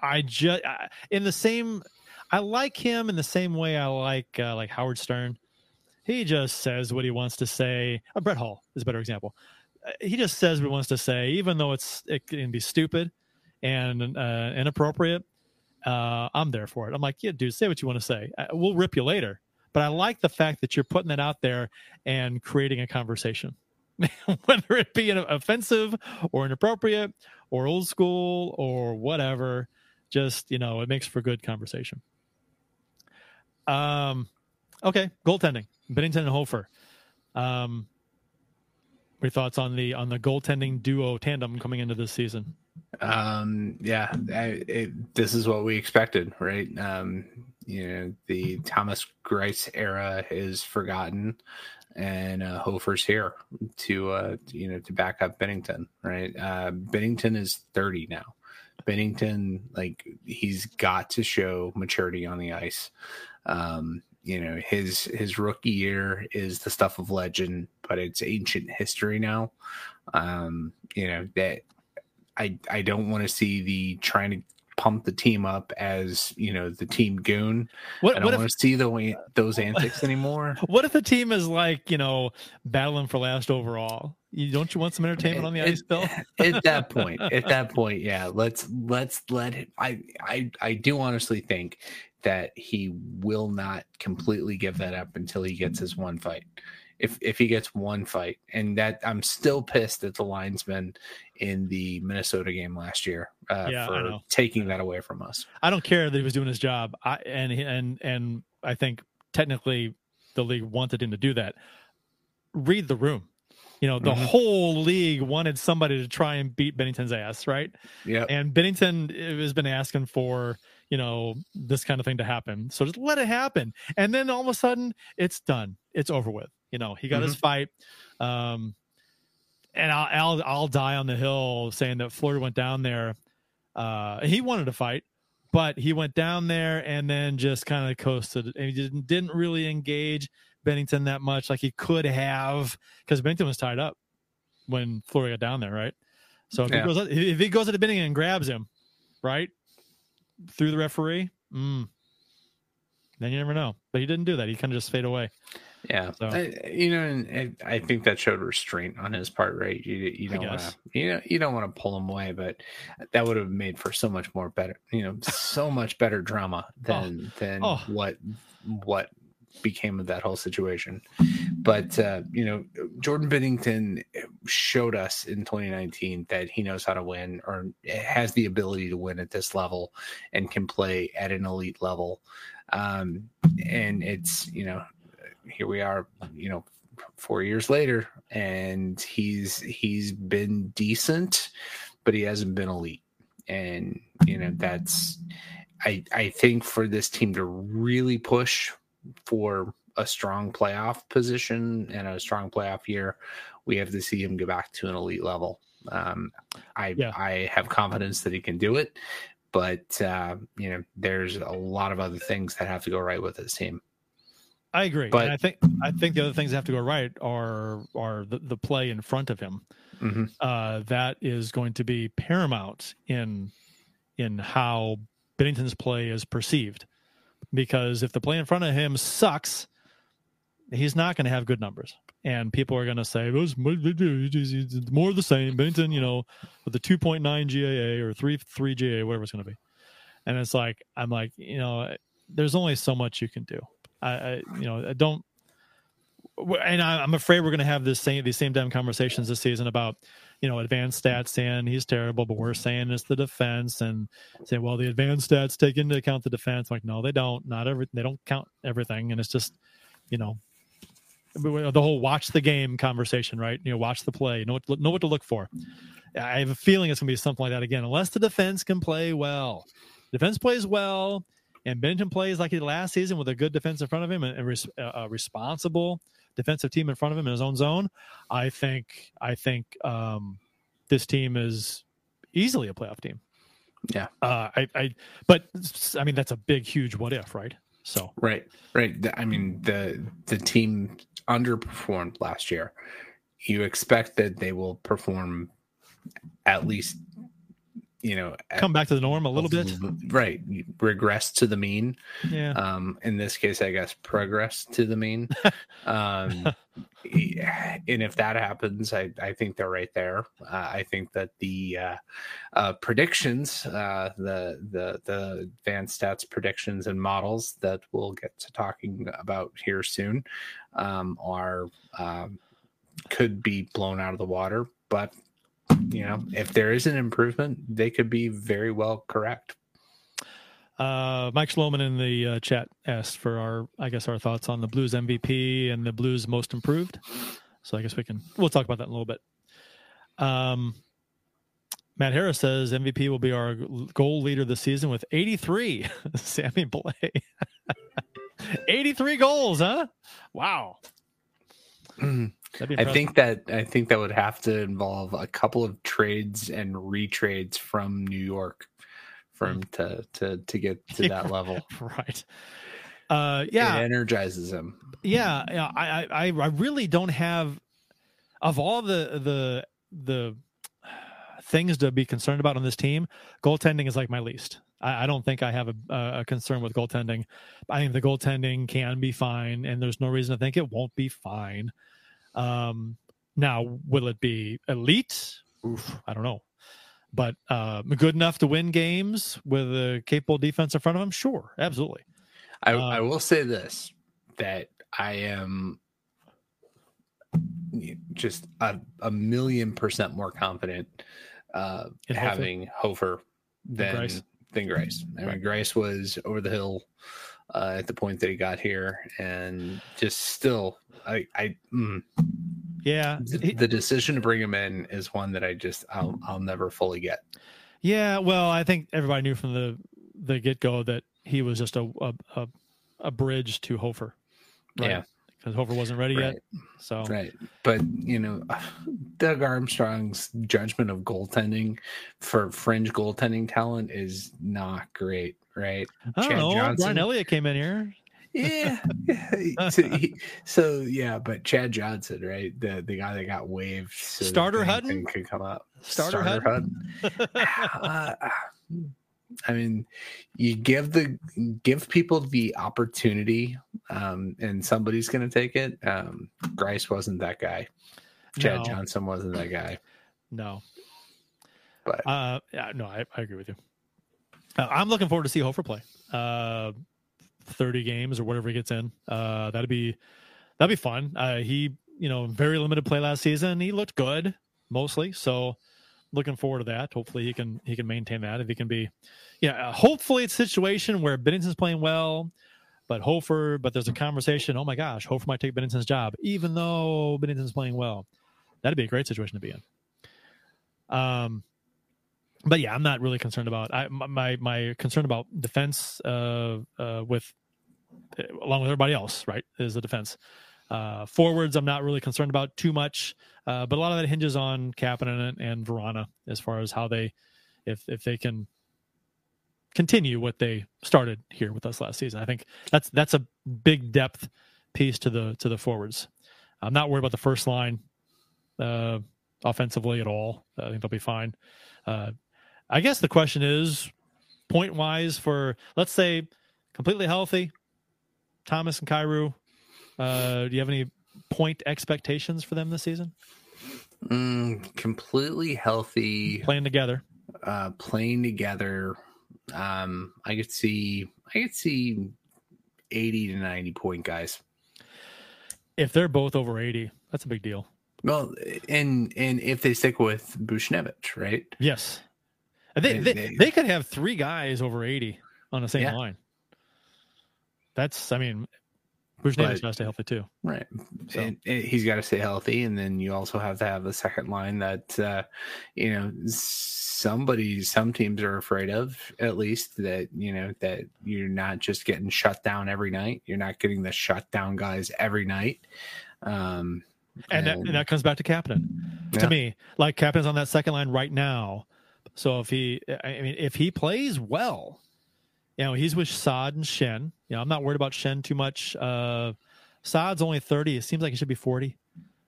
I just in the same. I like him in the same way I like uh, like Howard Stern. He just says what he wants to say. Uh, Brett Hull is a better example. Uh, he just says what he wants to say, even though it's it can be stupid and uh, inappropriate. Uh, I'm there for it. I'm like, yeah, dude, say what you want to say. Uh, We'll rip you later. But I like the fact that you're putting it out there and creating a conversation, whether it be offensive or inappropriate or old school or whatever. Just you know, it makes for good conversation. Um, okay, goaltending, Binnington and Hofer. Um, your thoughts on the on the goaltending duo tandem coming into this season? Um, yeah, I, it, this is what we expected, right? Um, you know, the Thomas Greiss era is forgotten, and uh, Hofer's here to uh, you know to back up Binnington, right? Uh, Binnington is thirty now. Binnington, like he's got to show maturity on the ice. Um, you know, his his rookie year is the stuff of legend, but it's ancient history now. Um, you know that I I don't want to see the trying to pump the team up as you know the team goon. I don't what want if to see the, those antics anymore. what if the team is like you know battling for last overall? You, don't you want some entertainment on the ice, Bill? at that point, at that point, yeah, let's let's let. I I I do honestly think that he will not completely give that up until he gets his one fight. If if he gets one fight, and that I'm still pissed at the linesman in the Minnesota game last year uh, Yeah, for taking that away from us. I don't care that he was doing his job. I and and and I think technically the league wanted him to do that. Read the room. You know, the Mhm. whole league wanted somebody to try and beat Binnington's ass, right? Yeah, And Binnington has been asking for, you know, this kind of thing to happen. So just let it happen. And then all of a sudden it's done. It's over with. You know, he got his fight. Um, and I'll, I'll, I'll die on the hill saying that Fleury went down there. Uh, he wanted to fight, but he went down there and then just kind of coasted and he didn't, didn't really engage Binnington that much like he could have because Binnington was tied up when Fleury got down there, right? So if, Yeah. he goes, if he goes to the Binnington and grabs him, right, through the referee, mm, then you never know. But he didn't do that. He kind of just fade away. Yeah, So- I, you know, and, and I think that showed restraint on his part, right? You you don't want to you know you don't want to pull him away, but that would have made for so much more better, you know, so much better drama than than Oh. what what became of that whole situation. but uh, you know, Jordan Binnington showed us in 2019 that he knows how to win or has the ability to win at this level and can play at an elite level. Um, and it's you know, here we are, you know, four years later, and he's he's been decent, but he hasn't been elite. And you know, that's I I think for this team to really push for a strong playoff position and a strong playoff year, we have to see him get back to an elite level. Um, I Yeah. I have confidence that he can do it, but uh, you know, there's a lot of other things that have to go right with his team. I agree. But- and I think I think the other things that have to go right are are the, the play in front of him. Mhm. Uh, that is going to be paramount in in how Binnington's play is perceived. Because if the play in front of him sucks, he's not going to have good numbers, and people are going to say more of the same. Binnington, you know, with the two point nine GAA or three three GAA, whatever it's going to be, and it's like I'm like, you know, there's only so much you can do. I, I you know, I don't. And I, I'm afraid we're going to have this same these same damn conversations this season about, you know, advanced stats saying he's terrible, but we're saying it's the defense, and say, well, the advanced stats take into account the defense. like, no, they don't. Not every they don't count everything, and it's just, you know, the whole watch the game conversation, right? You know, watch the play, know what know what to look for. I have a feeling it's going to be something like that again, unless the defense can play well. Defense plays well, and Benton plays like he did last season with a good defense in front of him and a, res- a responsible defensive team in front of him in his own zone. I think I think um, this team is easily a playoff team. Yeah. Uh, I, I, but I mean that's a big, huge what if, right? So Right, right. I mean, the the team underperformed last year. You expect that they will perform at least, you know, come back to the norm a little bit. Right, regress to the mean. Yeah. Um, in this case, I guess progress to the mean. um, yeah, and if that happens, I, I think they're right there. Uh, I think that the uh, uh, predictions, uh, the the the advanced stats predictions and models that we'll get to talking about here soon, um, are um, could be blown out of the water. But you know, if there is an improvement, they could be very well correct. Uh, Mike Schloman in the uh, chat asked for our, I guess, our thoughts on the Blues MVP and the Blues most improved. So I guess we can we'll talk about that in a little bit. Um, Matt Harris says MVP will be our goal leader this season with 83. Sammy Blais, 83 goals, huh? Wow. I think that I think that would have to involve a couple of trades and retrades from New York for him to to to get to that level. right. Uh, yeah. It energizes him. yeah, yeah I, I I really don't have of all the the the things to be concerned about on this team. Goaltending is like my least. I, I don't think I have a, a concern with goaltending. I think the goaltending can be fine, and there's no reason to think it won't be fine. Um, now, will it be elite? Oof, I don't know. But uh, good enough to win games with a capable defense in front of him? Sure, absolutely. I, Um, I will say this that I am just a, a million percent more confident uh, In Hofer? having Hofer than Greiss? than Grace. I mean, Grace was over the hill uh, at the point that he got here, and just still, I, I, mm, Yeah, the, the decision to bring him in is one that I just I'll I'll never fully get. Yeah, well, I think everybody knew from the the get go that he was just a a, a, a bridge to Hofer. Yeah. because Hofer wasn't ready yet. So Right. But, you know, Doug Armstrong's judgment of goaltending for fringe goaltending talent is not great, right? I don't Chad know. Johnson? Brian Elliott came in here. Yeah. yeah. so, he- so, yeah, but Chad Johnson, right? The the guy that got waived. So Carter Hutton? could come up. Carter Hutton? Uh, I mean, you give the give people the opportunity, um, and somebody's going to take it. Um, Greiss wasn't that guy. Chad No. Johnson wasn't that guy. No, But uh, yeah, no, I, I agree with you. Uh, I'm looking forward to see Hofer play. Uh, 30 games or whatever he gets in. Uh, that'd be that'd be fun. Uh, he, you know, very limited play last season. He looked good mostly, so looking forward to that. Hopefully, he can he can maintain that if he can be. Yeah, uh, hopefully it's a situation where Binnington's playing well, but Hofer, but there's a conversation. Oh my gosh, Hofer might take Binnington's job, even though Binnington's playing well. That'd be a great situation to be in. Um, but yeah, I'm not really concerned about I, my my concern about defense uh, uh, with along with everybody else. Right, is the defense. Uh, forwards, I'm not really concerned about too much, uh, but a lot of that hinges on Kapanen and, Vrana as far as how they, if if they can continue what they started here with us last season. I think that's that's a big depth piece to the to the forwards. I'm not worried about the first line uh, offensively at all. I think they'll be fine. Uh, I guess the question is point wise for let's say completely healthy, Thomas and Kyrou. Uh, do you have any point expectations for them this season? Mm, completely healthy, playing together. Uh, playing together. Um, I could see, I could see eighty to ninety point guys. If they're both over eighty, that's a big deal. Well, and and if they stick with Buchnevich, right? Yes, they they, they, could have three guys over eighty on the same yeah. line. That's, I mean, Buchnevich got to stay healthy too, right? So. And, and he's got to stay healthy, and then you also have to have the second line that uh, you know somebody, some teams are afraid of. At least that you know that you're not just getting shut down every night. You're not getting the shutdown guys every night. Um, and, and, that, and that comes back to Kapanen yeah. to me. Like Kapanen's on that second line right now. So if he, I mean, if he plays well, you know, he's with Saad and Schenn. You know, I'm not worried about Schenn too much. Uh, Saad's only 30. It seems like he should be 40,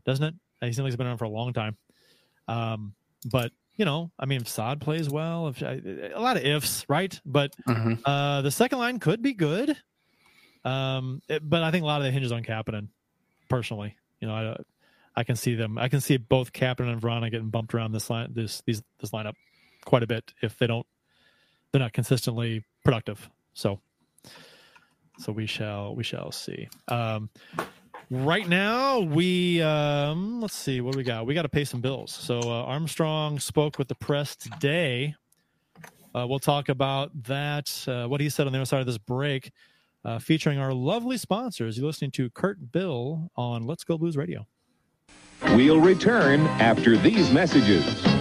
doesn't it? He seems like he's been around for a long time. Um, but you know, I mean, if Saad plays well, if a lot of ifs, right? But mm-hmm. uh, the second line could be good. Um, it, but I think a lot of that hinges on Kapanen, personally. You know, I, I can see them. I can see both Kapanen and Vrana getting bumped around this line, this these this lineup, quite a bit if they don't, they're not consistently productive. So, so we shall we shall see. Um, right now we um, let's see what we got. We got to pay some bills. So uh, Armstrong spoke with the press today. Uh, we'll talk about that. Uh, what he said on the other side of this break. Uh, featuring our lovely sponsors. You're listening to Kurt Bill on Let's Go Blues Radio. We'll return after these messages.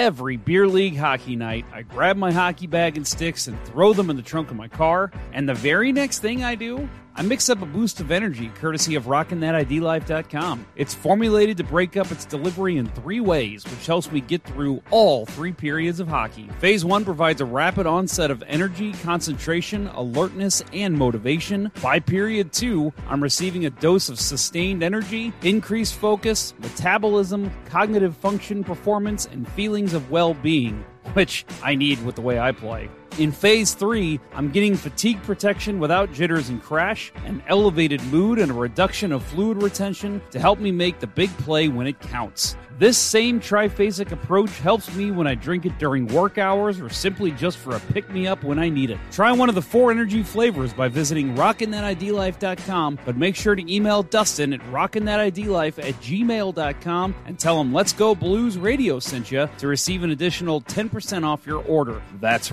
Every beer league hockey night, I grab my hockey bag and sticks and throw them in the trunk of my car, and the very next thing I do I mix up a boost of energy courtesy of RockinThatIDLife.com. It's formulated to break up its delivery in three ways, which helps me get through all three periods of hockey. Phase one provides a rapid onset of energy, concentration, alertness, and motivation. By period two, I'm receiving a dose of sustained energy, increased focus, metabolism, cognitive function, performance, and feelings of well being, which I need with the way I play. In phase three, I'm getting fatigue protection without jitters and crash, an elevated mood, and a reduction of fluid retention to help me make the big play when it counts. This same triphasic approach helps me when I drink it during work hours or simply just for a pick me up when I need it. Try one of the four energy flavors by visiting rockinthatidlife.com, but make sure to email Dustin at rockinthatidlife at gmail.com and tell him Let's Go Blues Radio sent you to receive an additional 10% off your order. That's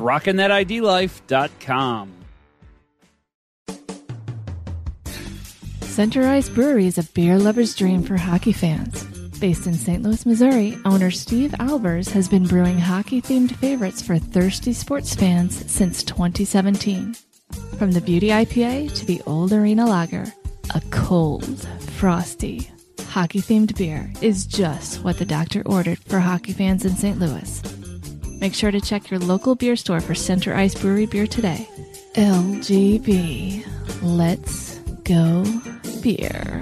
rockinthatidlife.com. Center Ice Brewery is a beer lover's dream for hockey fans. Based in St. Louis, Missouri, owner Steve Albers has been brewing hockey themed favorites for thirsty sports fans since 2017. From the Beauty IPA to the Old Arena Lager, a cold, frosty, hockey themed beer is just what the doctor ordered for hockey fans in St. Louis. Make sure to check your local beer store for Center Ice Brewery beer today. LGB. Let's go beer.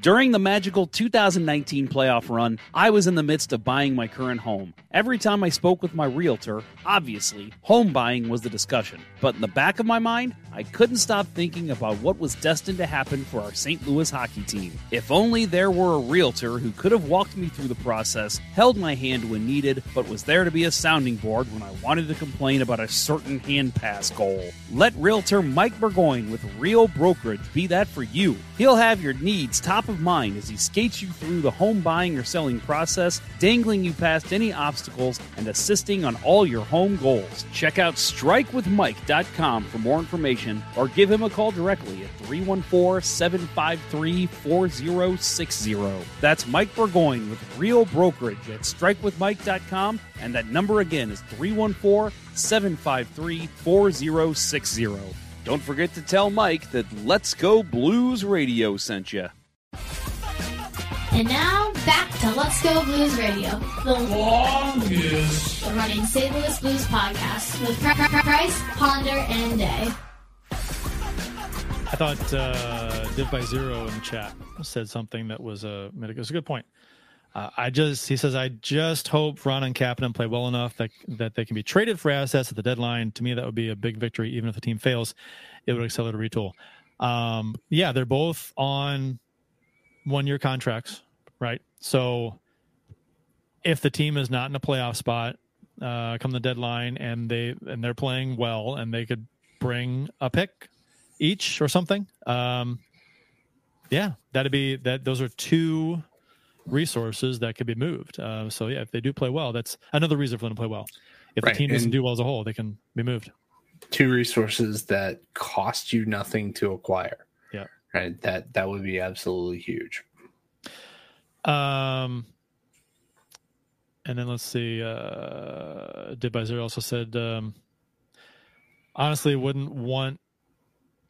During the magical 2019 playoff run, I was in the midst of buying my current home. Every time I spoke with my realtor, obviously, home buying was the discussion. But in the back of my mind, I couldn't stop thinking about what was destined to happen for our St. Louis hockey team. If only there were a realtor who could have walked me through the process, held my hand when needed, but was there to be a sounding board when I wanted to complain about a certain hand pass goal. Let realtor Mike Burgoyne with Real Brokerage be that for you. He'll have your needs top of mind as he skates you through the home buying or selling process, dangling you past any obstacles and assisting on all your home goals. Check out strikewithmike.com for more information or give him a call directly at 314 753 4060. That's Mike Burgoyne with Real Brokerage at strikewithmike.com, and that number again is 314 753 4060. Don't forget to tell Mike that Let's Go Blues Radio sent you. And now back to Let's Go Blues Radio, the longest running St. Louis Blues podcast with Pri- Pri- Price, Ponder, and Day. I thought uh, Div by Zero in the chat said something that was a it was a good point. Uh, I just he says I just hope Ron and Kapanen play well enough that that they can be traded for assets at the deadline. To me, that would be a big victory. Even if the team fails, it would accelerate a retool. Um, yeah, they're both on one year contracts, right? So if the team is not in a playoff spot uh, come the deadline and they and they're playing well and they could bring a pick each or something, um, yeah, that'd be that. Those are two resources that could be moved. Uh, so yeah, if they do play well, that's another reason for them to play well. If Right, the team doesn't and- do well as a whole, they can be moved. Two resources that cost you nothing to acquire. Yeah. Right. That that would be absolutely huge. Um, and then let's see. Uh, Div by Zero also said, um, honestly, wouldn't want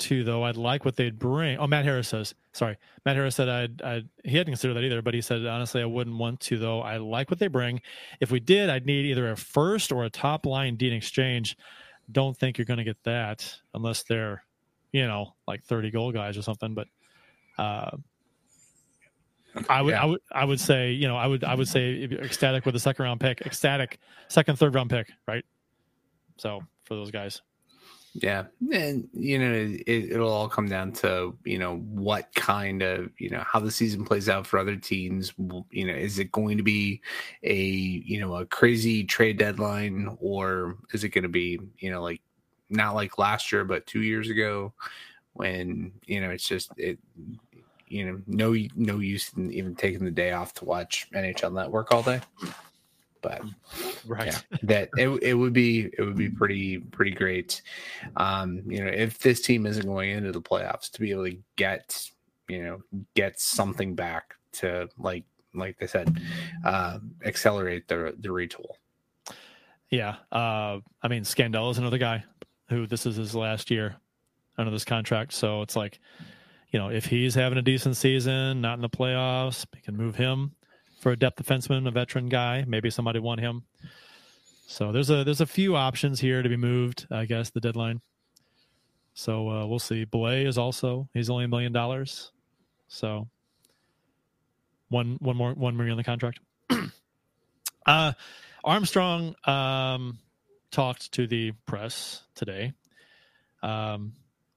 to though. I'd like what they'd bring. Oh, Matt Harris says. Sorry, Matt Harris said I'd. I'd he hadn't considered that either, but he said honestly, I wouldn't want to though. I like what they bring. If we did, I'd need either a first or a top line D in exchange. Don't think you're going to get that unless they're, you know, like 30 goal guys or something. But uh, I would, Yeah. I would, I would say, you know, I would, I would say ecstatic with a second round pick, ecstatic second, third round pick, right? So for those guys, Yeah, and you know it, it'll all come down to you know what kind of you know how the season plays out for other teams. You know, is it going to be a you know a crazy trade deadline, or is it going to be you know like not like last year, but two years ago when you know it's just it you know no no use in even taking the day off to watch NHL Network all day. But right? yeah, that it, it would be it would be pretty pretty great um you know if this team isn't going into the playoffs to be able to get you know get something back to like like they said uh accelerate the the retool Yeah. Uh, I mean, Scandella is another guy who this is his last year under this contract. So it's like, you know, if he's having a decent season, not in the playoffs, we can move him for a depth defenseman, a veteran guy. Maybe somebody want him. So there's a there's a few options here to be moved. I guess the deadline. So uh, we'll see. Belay is also he's only a million dollars. So one one more one more year on the contract. uh Armstrong um, talked to the press today, um,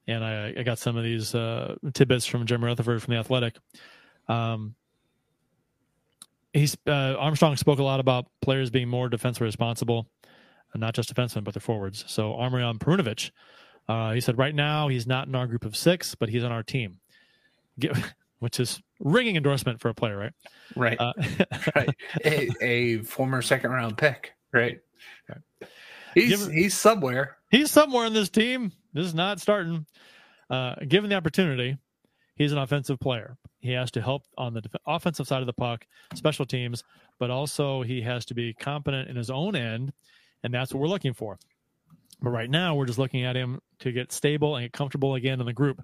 and I, I got some of these uh, tidbits from Jim Rutherford from the Athletic. Um, he's uh, Armstrong spoke a lot about players being more defensively responsible, and not just defensemen, but their forwards. So Armorion Perunovich, uh, he said right now he's not in our group of six, but he's on our team, Get, which is ringing endorsement for a player, right? right Uh, right a, a former second round pick right he's he's somewhere he's somewhere in this team. This is not starting. Uh, given the opportunity, he's an offensive player. He has to help on the def- offensive side of the puck, special teams, but also he has to be competent in his own end, and that's what we're looking for. But right now, we're just looking at him to get stable and get comfortable again in the group.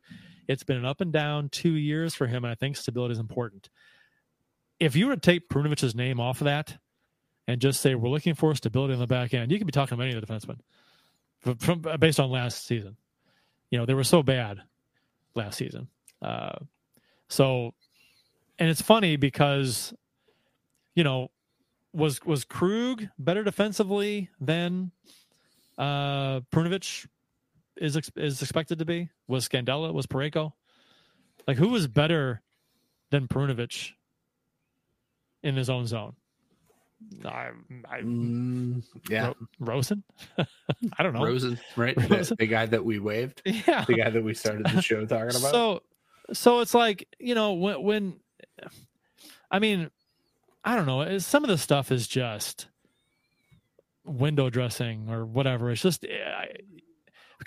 It's been an up and down two years for him, and I think stability is important. If you were to take Perunovich's name off of that and just say we're looking for stability on the back end, you could be talking about any of the defensemen from, from based on last season. You know, they were so bad last season. Uh, so and it's funny because, you know, was was Krug better defensively than uh Perunovich is is expected to be? Was Scandella? Was Parayko? Like who was better than Perunovich in his own zone? I, I Mm, yeah, Ro- Rosen. I don't know. Rosen, right? The, Rosen. the guy that we waved, Yeah. the guy that we started the show talking about. So, so it's like you know when when, I mean, I don't know. Some of the stuff is just window dressing or whatever. It's just I,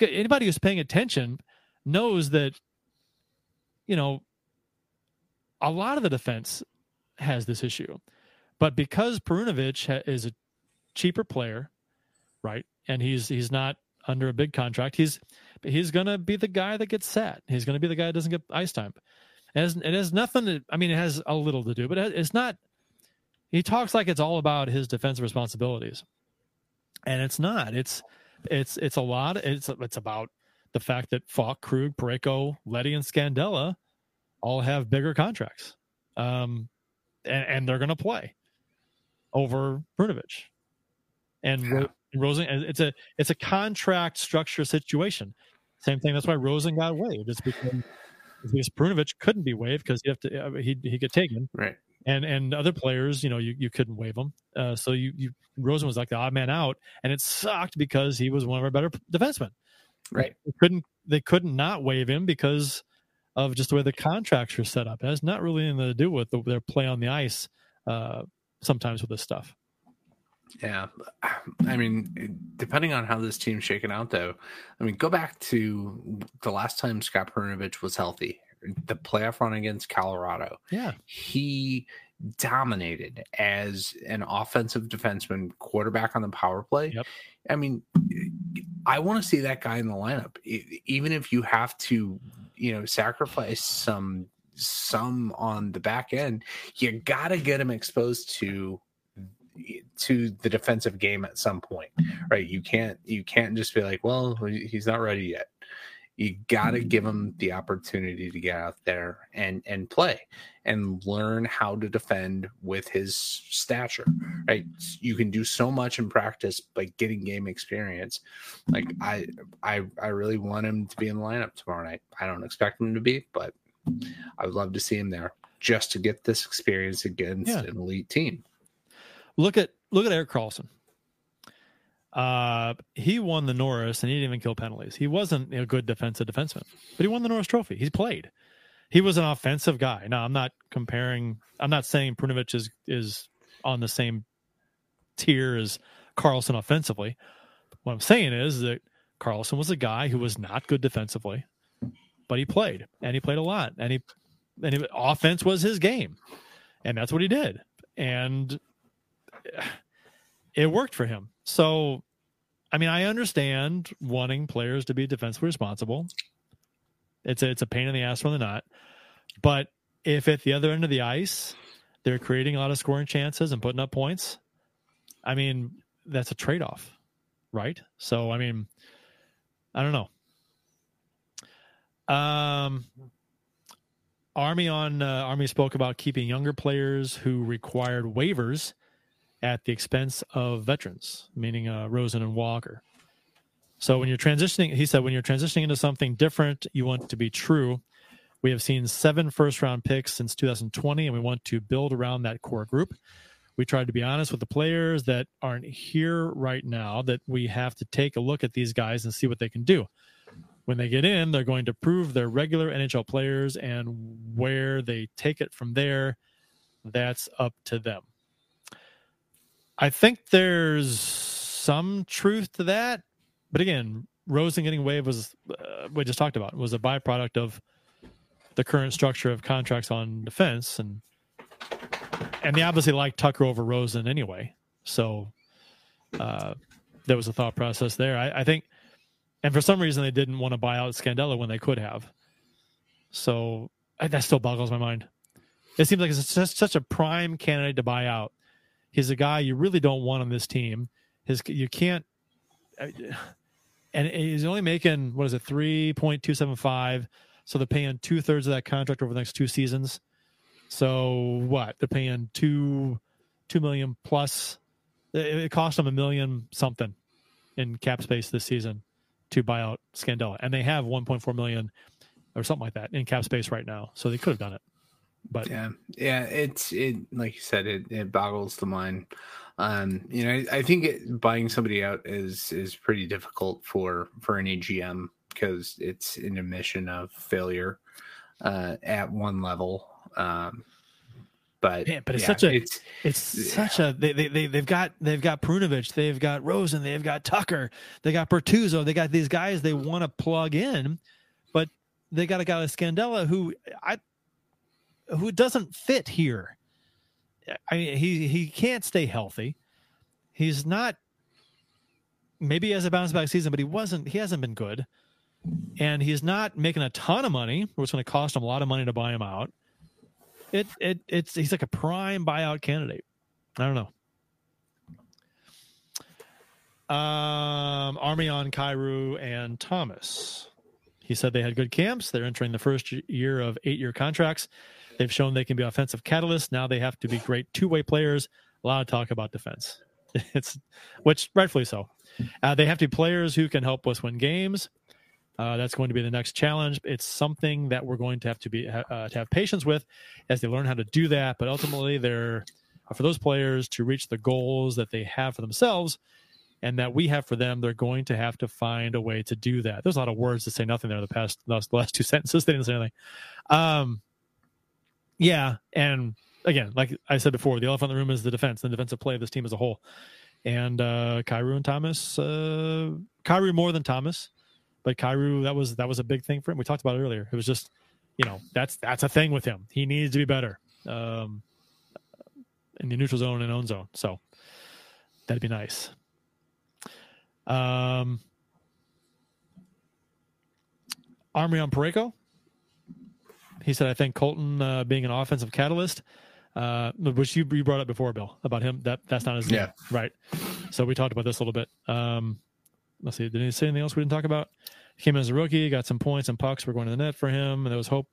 anybody who's paying attention knows that you know a lot of the defense has this issue, but because Perunovich ha- is a cheaper player, right, and he's he's not under a big contract, he's he's gonna be the guy that gets sat. He's gonna be the guy that doesn't get ice time. It has, it has nothing to. I mean, it has a little to do, but it's not. He talks like it's all about his defensive responsibilities, and it's not. It's it's it's a lot. It's it's about the fact that Faulk, Krug, Parayko, Leddy, and Scandella all have bigger contracts, um, and, and they're going to play over Perunovich and Ro- Rosen. It's a it's a contract structure situation. Same thing. That's why Rosen got waived. It's because because Perunovich couldn't be waived because you have to uh, he he get taken right. and and other players, you know, you, you couldn't waive them. Uh, so you you Rosen was like the odd man out, and it sucked because he was one of our better defensemen. Right. They couldn't they couldn't not waive him because of just the way the contracts are set up. It has not really anything to do with the, their play on the ice. Uh, sometimes with this stuff. Yeah. I mean, depending on how this team's shaken out, though, I mean, go back to the last time Scott Perunovich was healthy, the playoff run against Colorado. Yeah. He dominated as an offensive defenseman, quarterback on the power play. Yep. I mean, I want to see that guy in the lineup, even if you have to, you know, sacrifice some some on the back end. You got to get him exposed to to the defensive game at some point right? You can't you can't just be like well he's not ready yet. You got to mm-hmm. give him the opportunity to get out there and and play and learn how to defend with his stature right? You can do so much in practice by getting game experience. Like i i i really want him to be in the lineup tomorrow night. I don't expect him to be but i would love to see him there just to get this experience against Yeah. an elite team Look at look at Erik Karlsson. Uh, he won the Norris and he didn't even kill penalties. He wasn't a good defensive defenseman, but he won the Norris Trophy. He's played. He was an offensive guy. Now I'm not comparing. I'm not saying Perunovich is is on the same tier as Karlsson offensively. What I'm saying is that Karlsson was a guy who was not good defensively, but he played and he played a lot and he and he, offense was his game, and that's what he did. And it worked for him. So, I mean, I understand wanting players to be defensively responsible. It's a, it's a pain in the ass when they're not. But if at the other end of the ice they're creating a lot of scoring chances and putting up points, I mean, that's a trade off, right? So, I mean, I don't know. Um, Army on uh, Army spoke about keeping younger players who required waivers at the expense of veterans, meaning uh, Rosen and Walker. So when you're transitioning, he said, when you're transitioning into something different, you want to be true. We have seen seven first round picks since 2020, and we want to build around that core group. We tried to be honest with the players that aren't here right now, that we have to take a look at these guys and see what they can do. When they get in, they're going to prove they're regular NHL players, and where they take it from there, that's up to them. I think there's some truth to that, but again, Rosen getting waived was uh, we just talked about was a byproduct of the current structure of contracts on defense, and and they obviously like Tucker over Rosen anyway. So uh, there was a thought process there. I, I think, and for some reason they didn't want to buy out Scandella when they could have. So that still boggles my mind. It seems like it's just such a prime candidate to buy out. He's a guy you really don't want on this team. His you can't, uh, and he's only making what is it three point two seven five. So they're paying two thirds of that contract over the next two seasons. So what? They're paying two two million plus. It, it cost them a million something in cap space this season to buy out Scandella, and they have 1.4 million or something like that in cap space right now. So they could have done it, but yeah, yeah, it's it like you said, it it boggles the mind. Um, you know, I, I think it, buying somebody out is is pretty difficult for for an AGM because it's an admission of failure uh, at one level. Um, but yeah, but it's yeah, such a it's it's such a they, they they they've got they've got Perunovich, they've got Rosen, they've got Tucker, they got Bortuzzo, they got these guys they want to plug in, but they got a guy like Scandella who I who doesn't fit here. I mean, he he can't stay healthy. He's not. Maybe he has a bounce back season, but he wasn't. He hasn't been good, and he's not making a ton of money. It's going to cost him a lot of money to buy him out. It it it's he's like a prime buyout candidate. I don't know. Um, Armion, Kyrou, and Thomas. He said they had good camps. They're entering the first year of eight year contracts. They've shown they can be offensive catalysts. Now they have to be great two way players. A lot of talk about defense. It's which rightfully so. Uh, they have to be players who can help us win games. Uh, that's going to be the next challenge. It's something that we're going to have to be uh, to have patience with as they learn how to do that. But ultimately, they're for those players to reach the goals that they have for themselves and that we have for them. They're going to have to find a way to do that. There's a lot of words to say nothing there. The past the last two sentences they didn't say anything. Um, yeah, and again, like I said before, the elephant in the room is the defense, the defensive play of this team as a whole. And uh Kyrou and Thomas, uh Kyrou more than Thomas, but Kyrou that was that was a big thing for him. We talked about it earlier. It was just, you know, that's that's a thing with him. He needs to be better. Um in the neutral zone and own zone. So that'd be nice. Um Armion Parayko. He said, I think Colton uh, being an offensive catalyst, uh, which you, you brought up before, Bill, about him. That that's not his name, Yeah. right? So we talked about this a little bit. Um, let's see, did he say anything else we didn't talk about? Came in as a rookie, got some points and pucks. We're going to the net for him, and there was hope.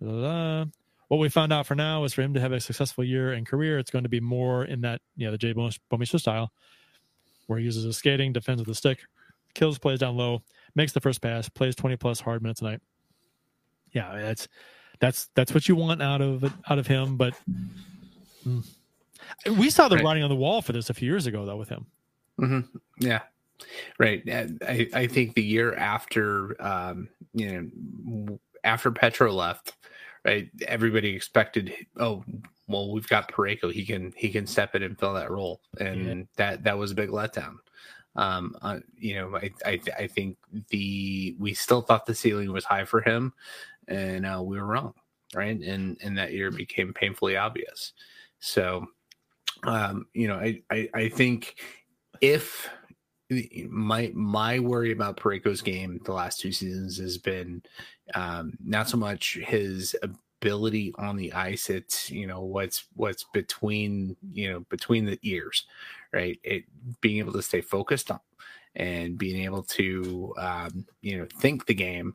Blah, blah, blah. What we found out for now is for him to have a successful year and career, it's going to be more in that, you know, the Jay Bouwmeester style, where he uses his skating, defends with the stick, kills plays down low, makes the first pass, plays 20 plus hard minutes a night. Yeah, that's that's that's what you want out of it, out of him. But mm. we saw the Right. writing on the wall for this a few years ago, though, with him. hmm Yeah, right. I I think the year after, um, you know, after Petro left, right, everybody expected, oh, well, we've got Parayko. He can he can step in and fill that role, and that that was a big letdown. Um, uh, you know, I, I I think the we still thought the ceiling was high for him, and uh, we were wrong, right? And and that year became painfully obvious. So, um, you know, I I, I think if my my worry about Parayko's game the last two seasons has been um, not so much his ability on the ice; it's you know what's what's between you know between the ears, right? It being able to stay focused on and being able to um, you know think the game.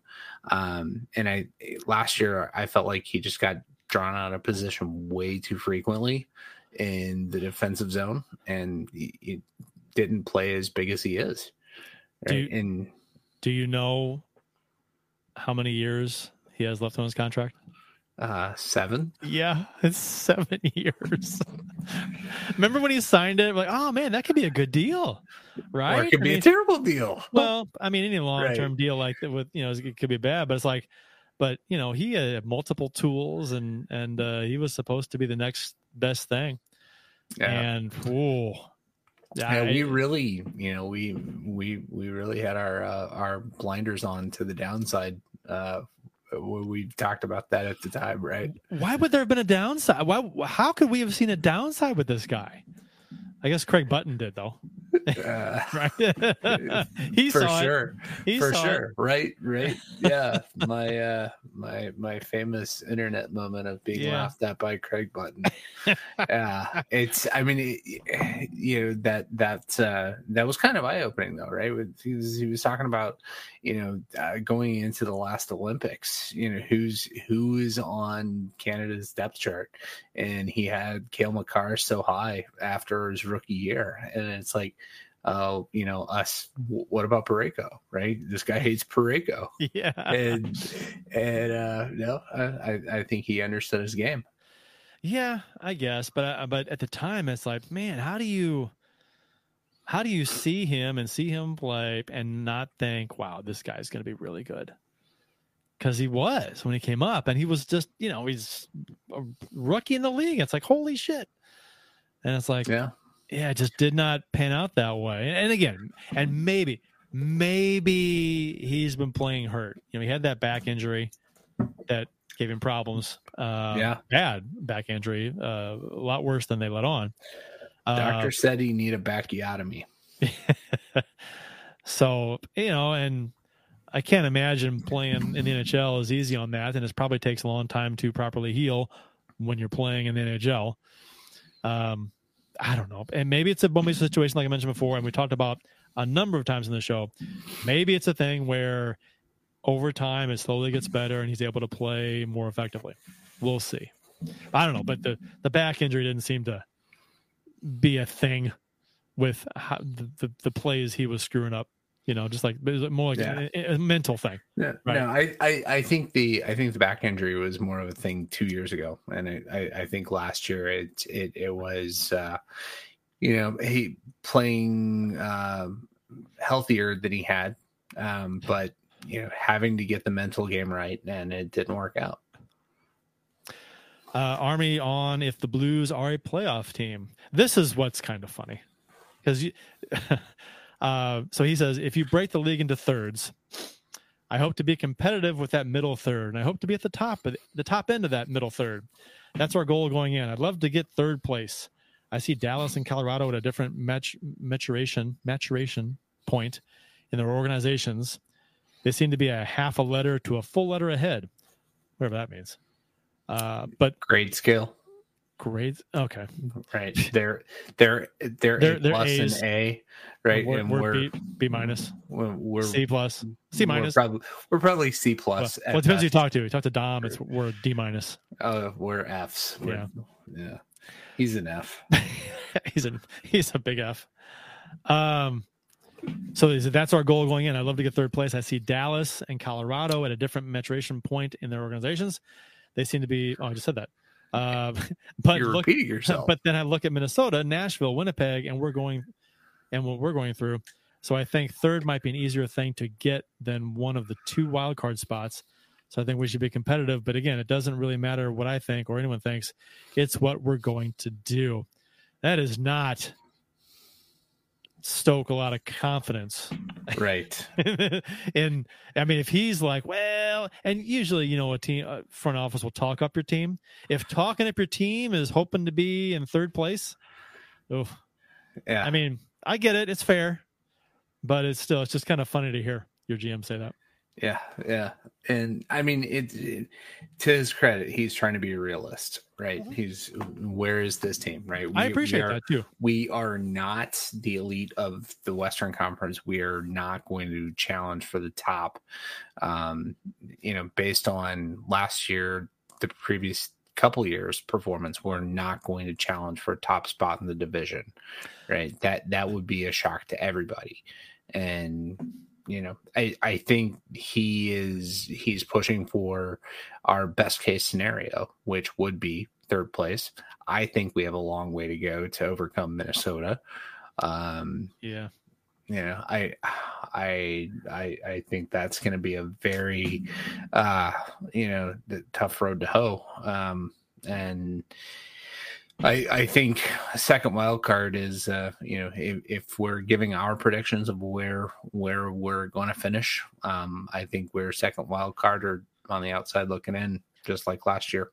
Um, and I last year I felt like he just got drawn out of position way too frequently in the defensive zone, and he didn't play as big as he is. Do you- and Do you know how many years he has left on his contract? uh, seven. Yeah, it's seven years. Remember when he signed it? Like, oh man, that could be a good deal, right? Or it could I be mean- a terrible deal. Well, I mean, any long term deal like that with you know it could be bad, but it's like, but you know, he had multiple tools and and uh, he was supposed to be the next best thing. Yeah. And ooh, Yeah, we really, you know, we we we really had our uh, our blinders on to the downside. Uh, we talked about that at the time, right? why would there have been a downside? Why? How could we have seen a downside with this guy? I guess Craig Button did though. Uh, right? he for saw sure, it. He for saw sure. it. Right, right. Yeah, my uh, my my famous internet moment of being Yeah. laughed at by Craig Button. yeah, it's. I mean, it, you know that that uh, that was kind of eye opening though, right? He was he was talking about you know uh, going into the last Olympics, you know who's who is on Canada's depth chart, and he had Cale Makar so high after his rookie year, and it's like. Uh, you know, us. w- What about Parayko? Right, this guy hates Parayko, Yeah. and and uh, no, I I- I think he understood his game. Yeah, I guess, but uh, but at the time, it's like, man, how do you, how do you see him and see him play and not think, wow, this guy's going to be really good? Because he was when he came up, and he was just, you know, he's a rookie in the league. It's like, holy shit! And it's like, Yeah, yeah, it just did not pan out that way. And again, and maybe, maybe he's been playing hurt. You know, he had that back injury that gave him problems. Uh, Yeah. bad back injury, uh, a lot worse than they let on. Uh, doctor said he need a backiotomy. so you know, and I can't imagine playing in the NHL is easy on that, and it probably takes a long time to properly heal when you're playing in the NHL. Um, I don't know, and maybe it's a bummy situation like I mentioned before, and we talked about a number of times in the show. Maybe it's a thing where over time it slowly gets better, and he's able to play more effectively. We'll see. I don't know, but the the back injury didn't seem to be a thing with how, the, the the plays he was screwing up. You know, just like more like Yeah. a, a mental thing. Yeah, Right. no, I, I, I think the I think the back injury was more of a thing two years ago, and I, I, I think last year it it it was, uh, you know, he playing uh, healthier than he had, um, but you know, having to get the mental game right, and it didn't work out. Uh, Army on if the Blues are a playoff team. This is what's kind of funny because you. uh, so he says if you break the league into thirds, I hope to be competitive with that middle third, and I hope to be at the top of the top end of that middle third. That's our goal going in. I'd love to get third place. I see Dallas and Colorado at a different mat- maturation maturation point in their organizations. They seem to be a half a letter to a full letter ahead, whatever that means. Uh, but Grade scale, great. Okay, right? They're they're they're, They're- A they're plus A's. and A, right? We're, and we're, we're B, B minus, we're, we're C plus, C minus. We're probably we're probably C plus. well, it depends who you talk to. You talk to Dom, it's we're D minus. Oh, we're Fs. Yeah. yeah. He's an F. he's a he's a big F. Um, so that's our goal going in. I'd love to get third place. I see Dallas and Colorado at a different maturation point in their organizations. They seem to be. Oh, I just said that. Uh, but You're look, repeating yourself. But then I look at Minnesota, Nashville, Winnipeg, and we're going, and what we're going through. So I think third might be an easier thing to get than one of the two wild card spots. So I think we should be competitive. But again, it doesn't really matter what I think or anyone thinks. It's what we're going to do. That is not stoke a lot of confidence right. and I mean, if he's like, well, and usually, you know, a team uh, front office will talk up your team. If talking up your team is hoping to be in third place, oh, Yeah. I mean, I get it; it's fair, but it's still it's just kind of funny to hear your GM say that. Yeah, yeah, and I mean, it, it- To his credit, he's trying to be a realist, right? He's where is this team, right? I appreciate we are, that too. We are not the elite of the Western Conference. We are not going to challenge for the top. Um, you know, based on last year, the previous couple years performance, we're not going to challenge for a top spot in the division, right? That that would be a shock to everybody, and you know i i think he is he's pushing for our best case scenario which would be third place. I think we have a long way to go to overcome minnesota. Um Yeah, you know i i i i think that's going to be a very uh you know the tough road to hoe. Um and I, I think second wild card is uh, you know if, if we're giving our predictions of where where we're going to finish, um, I think we're second wild card or on the outside looking in, just like last year.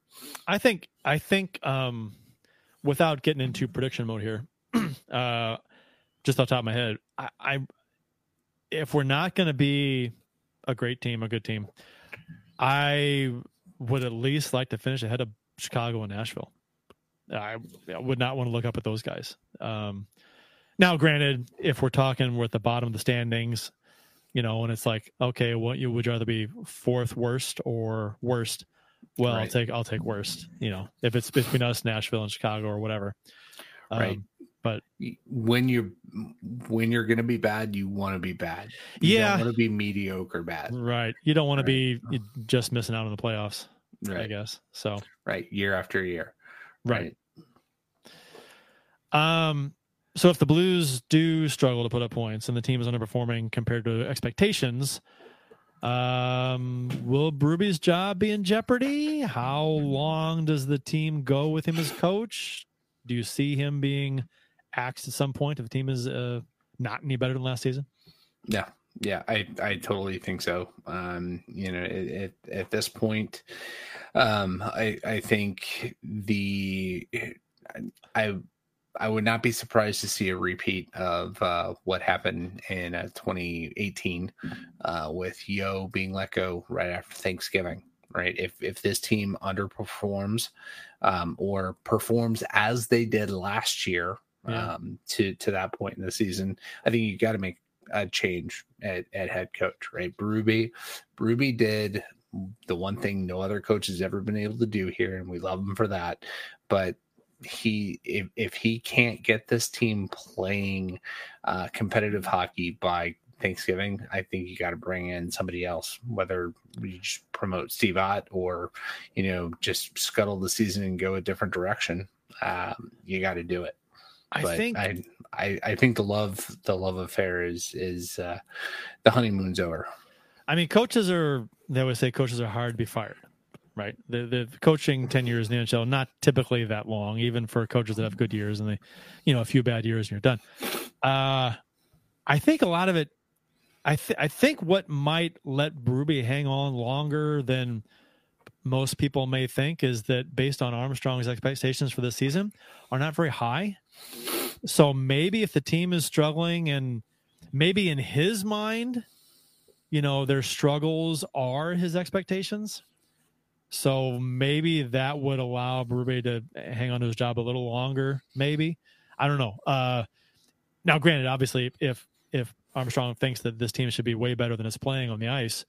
I think I think um, without getting into prediction mode here, uh, just off top of my head, I, I if we're not going to be a great team, a good team, I would at least like to finish ahead of Chicago and Nashville. I, I would not want to look up at those guys. Um, now, granted, if we're talking we're at the bottom of the standings, you know, and it's like, okay, what you would you rather be fourth worst or worst? Well, I'll take I'll take worst. You know, if it's between us, Nashville, and Chicago, or whatever. Um, Right. But when you're when you're gonna be bad, you want to be bad. You Yeah. want to be mediocre bad. right, you don't want to be just missing out on the playoffs. I guess so. right. Year after year. Right. Um, so if the Blues do struggle to put up points and the team is underperforming compared to expectations, um, will Berube's job be in jeopardy? How long does the team go with him as coach? Do you see him being axed at some point if the team is uh, not any better than last season? Yeah, yeah, I I totally think so. Um, you know, at, at, at this point, um, I I think the I I would not be surprised to see a repeat of uh, what happened in uh, 2018 uh, with Yeo being let go right after Thanksgiving. Right, if if this team underperforms um, or performs as they did last year Yeah. um, to to that point in the season, I think you got to make a change at, at head coach, right? Ruby Ruby did the one thing no other coach has ever been able to do here, and we love him for that. But he, if, if he can't get this team playing uh, competitive hockey by Thanksgiving, I think you got to bring in somebody else, whether you just promote Steve Ott or, you know, just scuttle the season and go a different direction. Um, you got to do it I but think I, I I think the love the love affair is is uh, the honeymoon's over. I mean, coaches are, they always say coaches are hard to be fired, right? The, the coaching 10 years in the NHL, not typically that long, even for coaches that have good years and they, you know, a few bad years and you're done. Uh, I think a lot of it, I, th- I think what might let Berube hang on longer than most people may think is that based on Armstrong's expectations for this season are not very high. So maybe if the team is struggling and maybe in his mind, you know, their struggles are his expectations. So maybe that would allow Berube to hang on to his job a little longer. Maybe I don't know. Uh, now, granted, obviously, if if Armstrong thinks that this team should be way better than it's playing on the ice,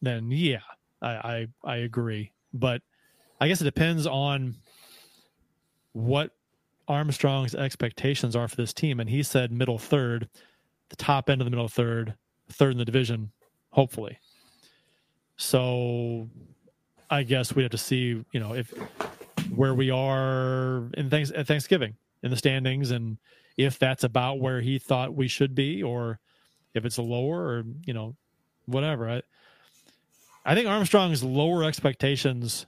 then yeah, I I, I agree. But I guess it depends on what Armstrong's expectations are for this team. And he said middle third, the top end of the middle third, third in the division, hopefully. So I guess we have to see, you know, if where we are in thanks at Thanksgiving in the standings and if that's about where he thought we should be or if it's lower or, you know, whatever. I I think Armstrong's lower expectations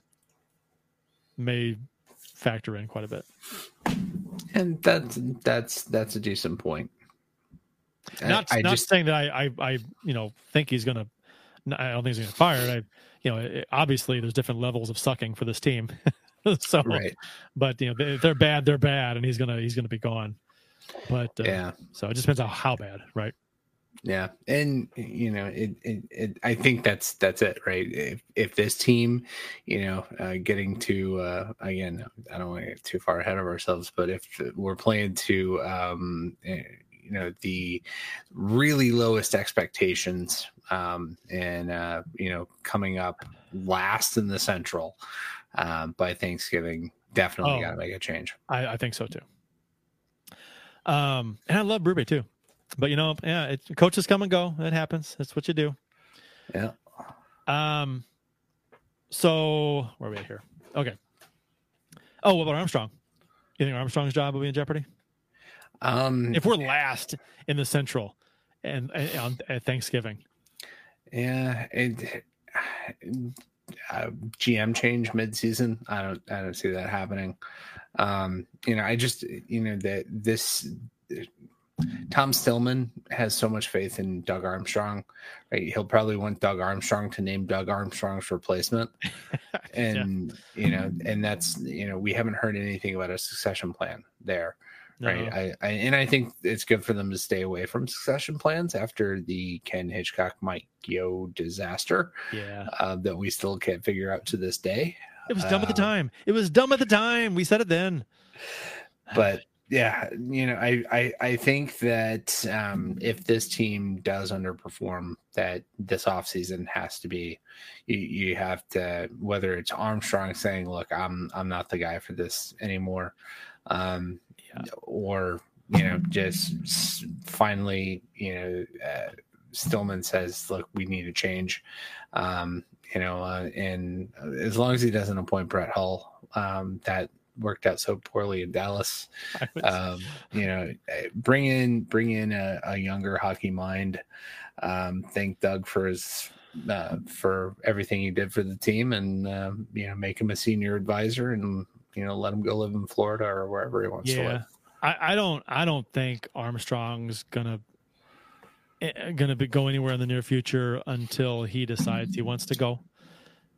may factor in quite a bit. And that's that's that's a decent point. I- not I not just saying that I, I I you know think he's gonna. I don't think he's gonna get fired. I you know it- obviously there's different levels of sucking for this team. so, right. but you know they, they're bad, they're bad, and he's gonna he's gonna be gone. But uh, Yeah. so it just depends on how bad, right? Yeah, and you know, it, it, it I think that's that's it, right? If if this team, you know, uh, getting to uh, again, I don't want to get too far ahead of ourselves, but if we're playing to, um, eh, you know, the really lowest expectations, um, and uh, you know, coming up last in the Central um, by Thanksgiving, definitely Oh. got to make a change. I, I think so too. Um, and I love Berube too, but you know, yeah, it, coaches come and go. It happens. That's what you do. Yeah. Um, so where are we at here? Okay. Oh, what about Armstrong? You think Armstrong's job will be in jeopardy Um, if we're last in the Central and, and on at Thanksgiving? Yeah, it, uh, GM change mid-season. I don't, I don't see that happening. Um, you know, I just, you know, that this Tom Stillman has so much faith in Doug Armstrong. Right, he'll probably want Doug Armstrong to name Doug Armstrong's replacement, and you know, and that's you know, we haven't heard anything about a succession plan there. Right? No. I, I and I think it's good for them to stay away from succession plans after the Ken Hitchcock Mike Yeo disaster Yeah. uh, that we still can't figure out to this day. It was dumb at the Uh, time. It was dumb at the time. We said it then. but yeah, you know, I I, I think that um, if this team does underperform, that this offseason has to be you, you have to whether it's Armstrong saying, "Look, I'm I'm not the guy for this anymore," um. Or you know, just finally, you know, uh, Stillman says, "Look, we need a change." Um, you know, uh, and as long as he doesn't appoint Brett Hull, um, that worked out so poorly in Dallas. Um, you know, eh, bring in bring in a, a younger hockey mind. Um, thank Doug for his uh, for everything he did for the team, and um, you know, make him a senior advisor, and you know, let him go live in Florida or wherever he wants to live. I, I don't I don't think Armstrong's gonna eh, gonna be, go anywhere in the near future until he decides he wants to go.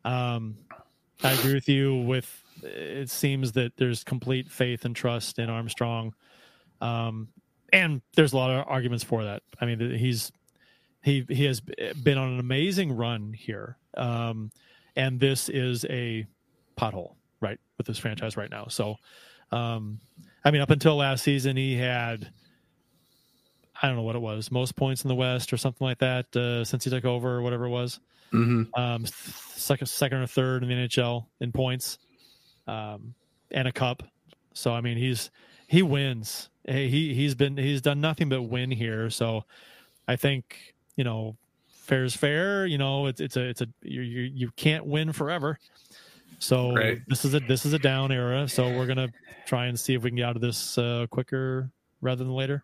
Um, I agree with you. With it seems that there's complete faith and trust in Armstrong, um, and there's a lot of arguments for that. I mean, he's he he has been on an amazing run here, um, and this is a pothole right with this franchise right now. So, um, I mean, up until last season, he had I don't know what it was, most points in the West or something like that uh, since he took over or whatever it was. Mm-hmm. Um, second, second or third in the NHL in points, um, and a cup. So I mean, he's he wins. Hey, He he's been he's done nothing but win here. So I think you know fair is fair. You know it's it's a it's a you you, you can't win forever. So Right. this is a this is a down era. So we're gonna try and see if we can get out of this uh, quicker rather than later.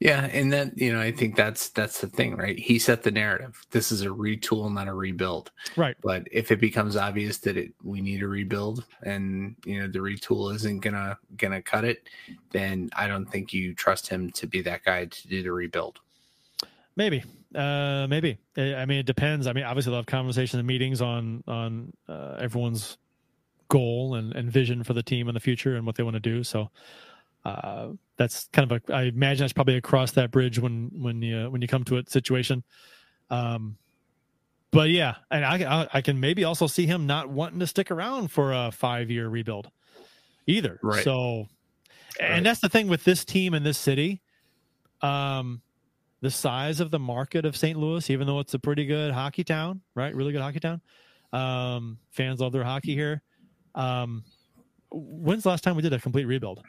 Yeah, and that you know, I think that's that's the thing, right? He set the narrative. This is a retool, not a rebuild. Right. But if it becomes obvious that it we need a rebuild, and you know the retool isn't gonna gonna cut it, then I don't think you trust him to be that guy to do the rebuild. Maybe, uh, maybe. I I mean, it depends. I mean, obviously, they'll have conversations and meetings on on uh, everyone's goal and, and vision for the team in the future and what they want to do. So uh, that's kind of a. I imagine that's probably across that bridge when when you when you come to a situation. Um, but yeah, and I, I I can maybe also see him not wanting to stick around for a five year rebuild either. Right. So, and Right. that's the thing with this team in this city. Um, the size of the market of St. Louis, even though it's a pretty good hockey town, right? Really good hockey town. Um, fans love their hockey here. Um, when's the last time we did a complete rebuild?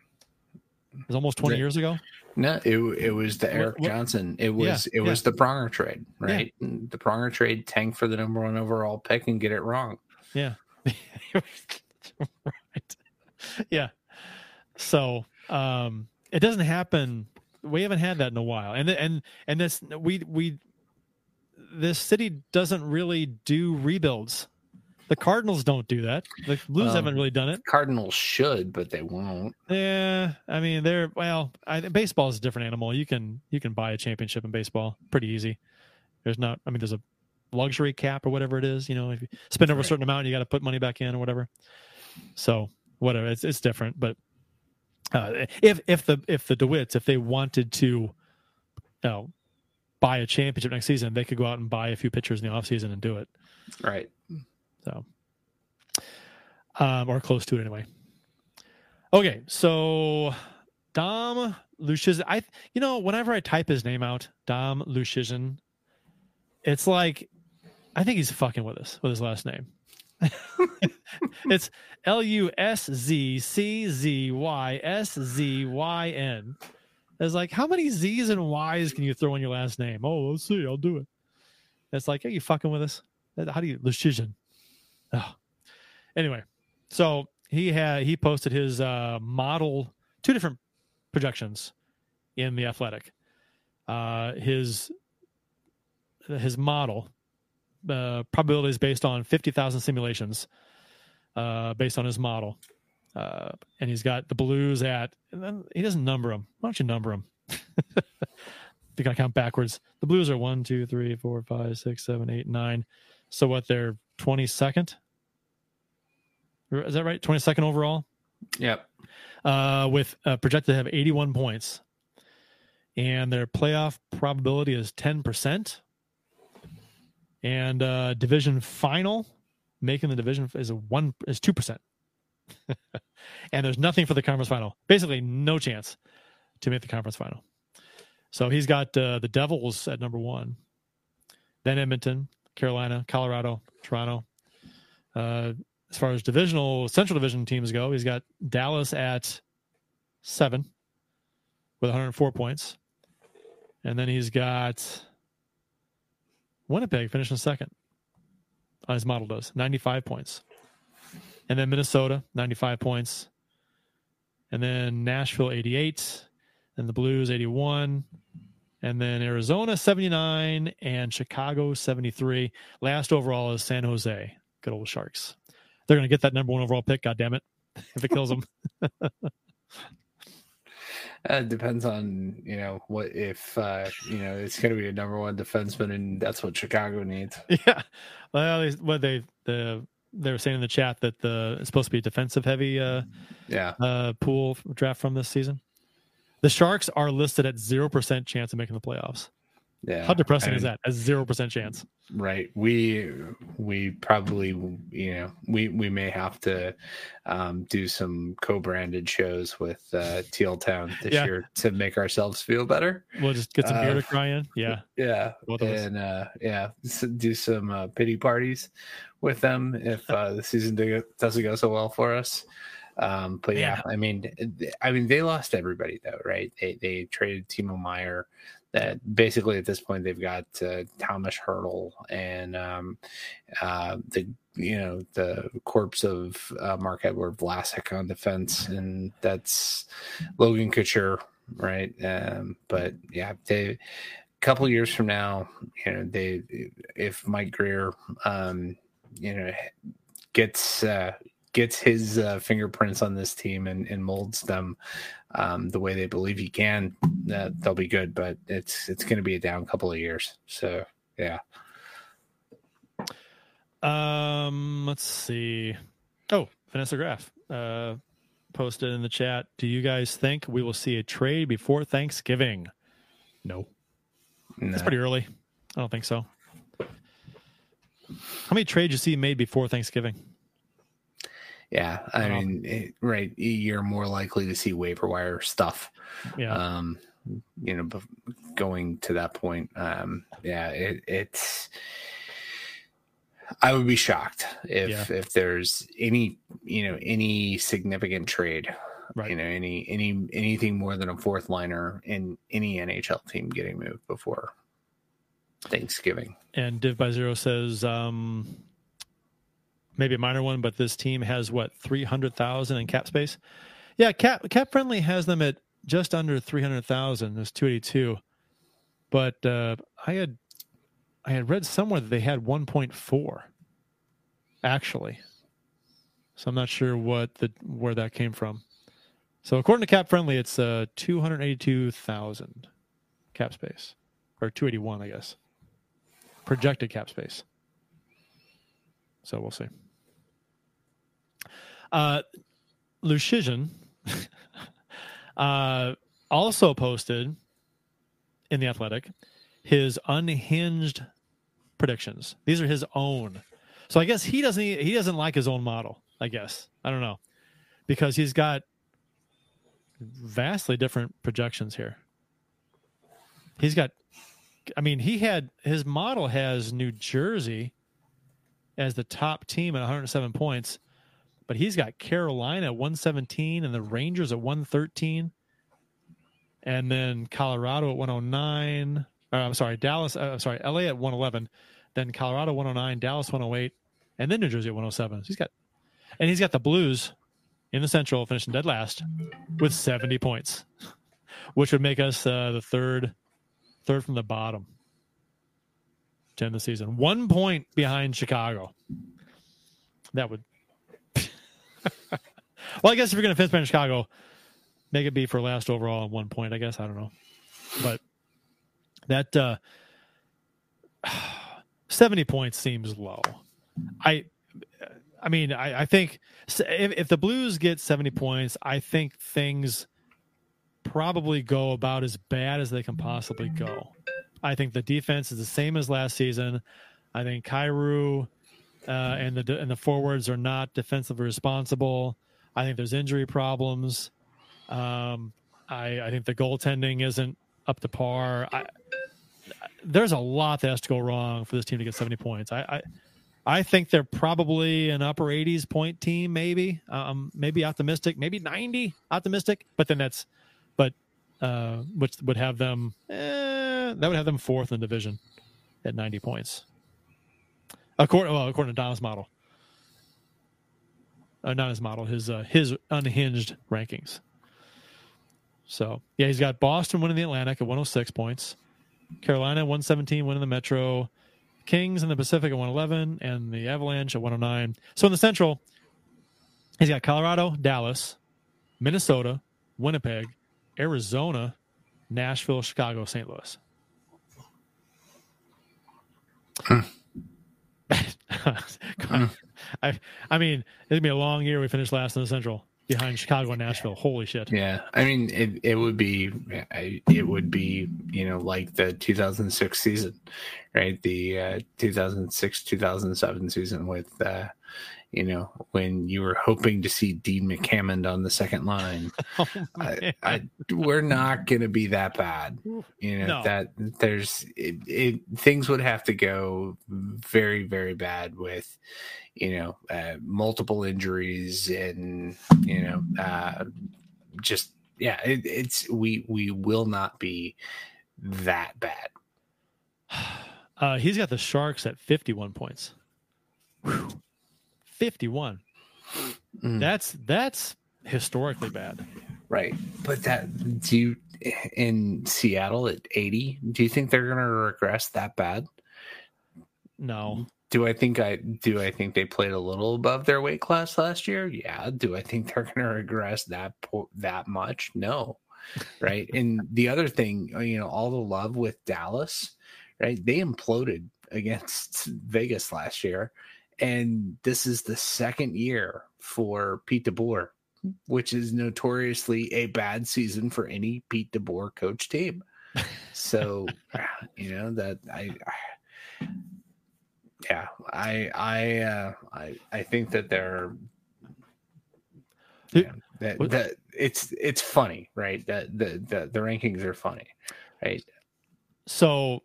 It was almost 20 The- years ago. No, it it was the Erik what- Johnson. It was Yeah, it was the Pronger trade, right? The Pronger trade tank for the number one overall pick and get it wrong. Yeah. right. Yeah. So, um, it doesn't happen. We haven't had that in a while. And, and, and this, we, we, this city doesn't really do rebuilds. The Cardinals don't do that. The Blues Um, haven't really done it. Cardinals should, but they won't. Yeah, I mean they're well. I, baseball is a different animal. You can you can buy a championship in baseball pretty easy. There's not. I mean, there's a luxury cap or whatever it is. You know, if you spend over a certain amount, you got to put money back in or whatever. So whatever, it's it's different. But uh, if if the if the DeWitts if they wanted to, you know, buy a championship next season, they could go out and buy a few pitchers in the offseason and do it. Right. So, um, or close to it anyway. Okay, so Dom Luszczyszyn. I, you know, whenever I type his name out, Dom Luszczyszyn, it's like I think he's fucking with us with his last name. it's L U S Z C Z Y S Z Y N. It's like how many Z's and Y's can you throw in your last name? Oh, let's see, I'll do it. It's like, are you fucking with us? How do you Lucian? Oh. Anyway, so he had he posted his uh, model two different projections in the athletic. Uh, his his model uh, probability is based on fifty thousand simulations, uh, based on his model, uh, and he's got the Blues at. And then he doesn't number them. Why don't you number them? You're gonna count backwards. The Blues are one, two, three, four, five, six, seven, eight, nine. So what? They're twenty second. Is that right? Twenty second overall. Yep. uh, with uh, projected to have 81 points, and their playoff probability is 10 percent. And uh, division final, making the division is a one is two percent. and there's nothing for the conference final. Basically, no chance to make the conference final. So he's got uh, the Devils at number one, then Edmonton, Carolina, Colorado, Toronto. Uh, as far as divisional Central Division teams go, he's got Dallas at seven with 104 points, and then he's got Winnipeg finishing second. On his model does 95 points, and then Minnesota 95 points, and then Nashville 88, and the Blues 81, and then Arizona 79 and Chicago 73. Last overall is San Jose. Good old Sharks. They're going to get that number one overall pick. God damn it! If it kills them. Uh, it depends on you know what if uh, you know it's going to be a number one defenseman, and that's what Chicago needs. Yeah, well, what they the they were saying in the chat that the it's supposed to be a defensive heavy uh, yeah uh, pool draft from this season. The Sharks are listed at zero percent chance of making the playoffs. Yeah, How depressing I mean, is that? A zero percent chance. Right. We we probably you know we we may have to um, do some co-branded shows with uh, Teal Town this Yeah. year to make ourselves feel better. We'll just get some beer Uh, to cry in. Yeah, Yeah, and uh, yeah, do some uh, pity parties with them if uh, the season do- doesn't go so well for us. Um, but yeah, I mean, I mean, they lost everybody though, right? They they traded Timo Meier. That basically at this point they've got uh, Tomas Hertl and um, uh, the you know the corpse of uh, Marc-Edouard Vlasic on defense, and that's Logan Couture, right? Um, but yeah, they a couple years from now, you know, they if Mike Grier, um, you know, gets uh, gets his uh, fingerprints on this team and, and molds them um, the way they believe he can, uh, they'll be good. But it's it's going to be a down couple of years. So yeah, Um, let's see. Oh, Vanessa Graff uh, posted in the chat. Do you guys think we will see a trade before Thanksgiving? No, that's pretty early. I don't think so. How many trades you see made before Thanksgiving? Yeah. I Um, mean, it, right, you're more likely to see waiver wire stuff. Yeah, um you know going to that point um yeah it, it's i would be shocked if Yeah. if there's any you know any significant trade Right. you know any any anything more than a fourth liner in any nhl team getting moved before thanksgiving and Div by Zero says um, maybe a minor one, but this team has what three hundred thousand in cap space. Yeah, cap cap friendly has them at just under three hundred thousand. It's two eighty two, but uh, I had I had read somewhere that they had one point four actually. So I'm not sure what the where that came from. So according to Cap Friendly, it's uh, two hundred eighty-two thousand cap space, or two eighty-one, I guess projected cap space. So we'll see. Uh, Luszczyszyn uh, also posted in the Athletic his unhinged predictions. These are his own. So I guess he doesn't he doesn't like his own model. I guess I don't know because he's got vastly different projections here. He's got I mean, he had his model has New Jersey as the top team at 107 points, but he's got Carolina at 117 and the Rangers at 113, and then Colorado at 109. Uh, I'm sorry, Dallas. Uh, I'm sorry, LA at 111, then Colorado 109, Dallas 108, and then New Jersey at 107. So he's got, and he's got the Blues in the Central finishing dead last with 70 points, which would make us uh, the third third from the bottom to end the season. One point behind Chicago. That would. Well, I guess if you're going to finish behind Chicago, make it be for last overall and one point. I guess I don't know, but that uh, seventy points seems low. I I mean, I, I think if, if the Blues get 70 points, I think things probably go about as bad as they can possibly go. I think the defense is the same as last season. I think Kyrou uh, and the and the forwards are not defensively responsible. I think there's injury problems. Um, I, I think the goaltending isn't up to par. I, there's a lot that has to go wrong for this team to get 70 points. I, I I think they're probably an upper 80s point team, maybe. Um, maybe optimistic, maybe 90 optimistic, but then that's, but uh, which would have them, eh, that would have them fourth in the division at 90 points. According, well, according to Don's model, uh, not his model, his uh, his unhinged rankings. So yeah, he's got Boston winning the Atlantic at 106 points, Carolina 117 winning the Metro, Kings in the Pacific at 111, and the Avalanche at 109. So in the Central, he's got Colorado, Dallas, Minnesota, Winnipeg, Arizona, Nashville, Chicago, St. Louis. I, I mean, it'd be a long year. We finished last in the Central behind Chicago and Nashville. Holy shit! Yeah, I mean, it it would be it would be you know like the 2006 season, right? The uh, 2006 2007 season with uh, you know when you were hoping to see Dean McAmmond on the second line. Oh, I, I, we're not going to be that bad, you know. No. That there's it, it, things would have to go very very bad with you know uh, multiple injuries and you know uh, just yeah it, it's we we will not be that bad Uh, he's got the Sharks at 51 points. Whew. 51. Mm. That's that's historically bad. right. But that do you in seattle at 80 do you think they're going to regress that bad? No. do i think i do i think they played a little above their weight class last year? Yeah. Do i think they're going to regress that po- that much? No. Right? And the other thing you know all the love with dallas right? They imploded against vegas last year and this is the second year for pete deboer which is notoriously a bad season for any pete deboer coach team. So you know that i, I yeah i i uh i i think that they're yeah, that, that it's it's funny right? That the, the the rankings are funny right? So,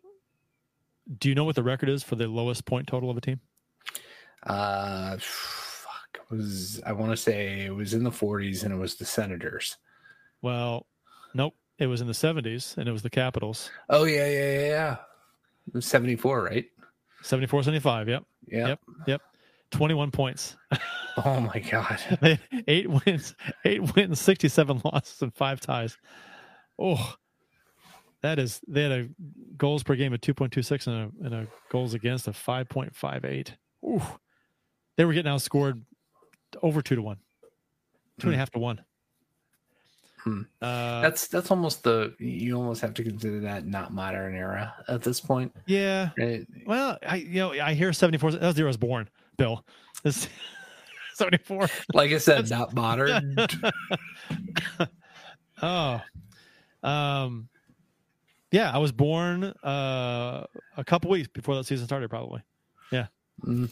do you know what the record is for the lowest point total of a team? Uh fuck was i want to say it was in the 40s and it was the senators Well, nope. It was in the 70s, and it was the Capitals. oh yeah yeah yeah yeah it was 74 right 74 75. Yep. yeah Yep. Yep. 21 points. oh my god eight wins, eight wins, 67 losses, and five ties. Oh, that is, they had a goals per game of 2.26 and a, and a goals against of 5.58. Ooh, they were getting outscored over two to one, two and a half to one. Hmm. Uh, that's that's almost the you almost have to consider that not modern era at this point yeah. right Well, I you know I hear 74. That was the year I was born, Bill. This 74. like i said not modern Oh, um, yeah, I was born uh, a couple weeks before that season started, probably. Yeah. Mm.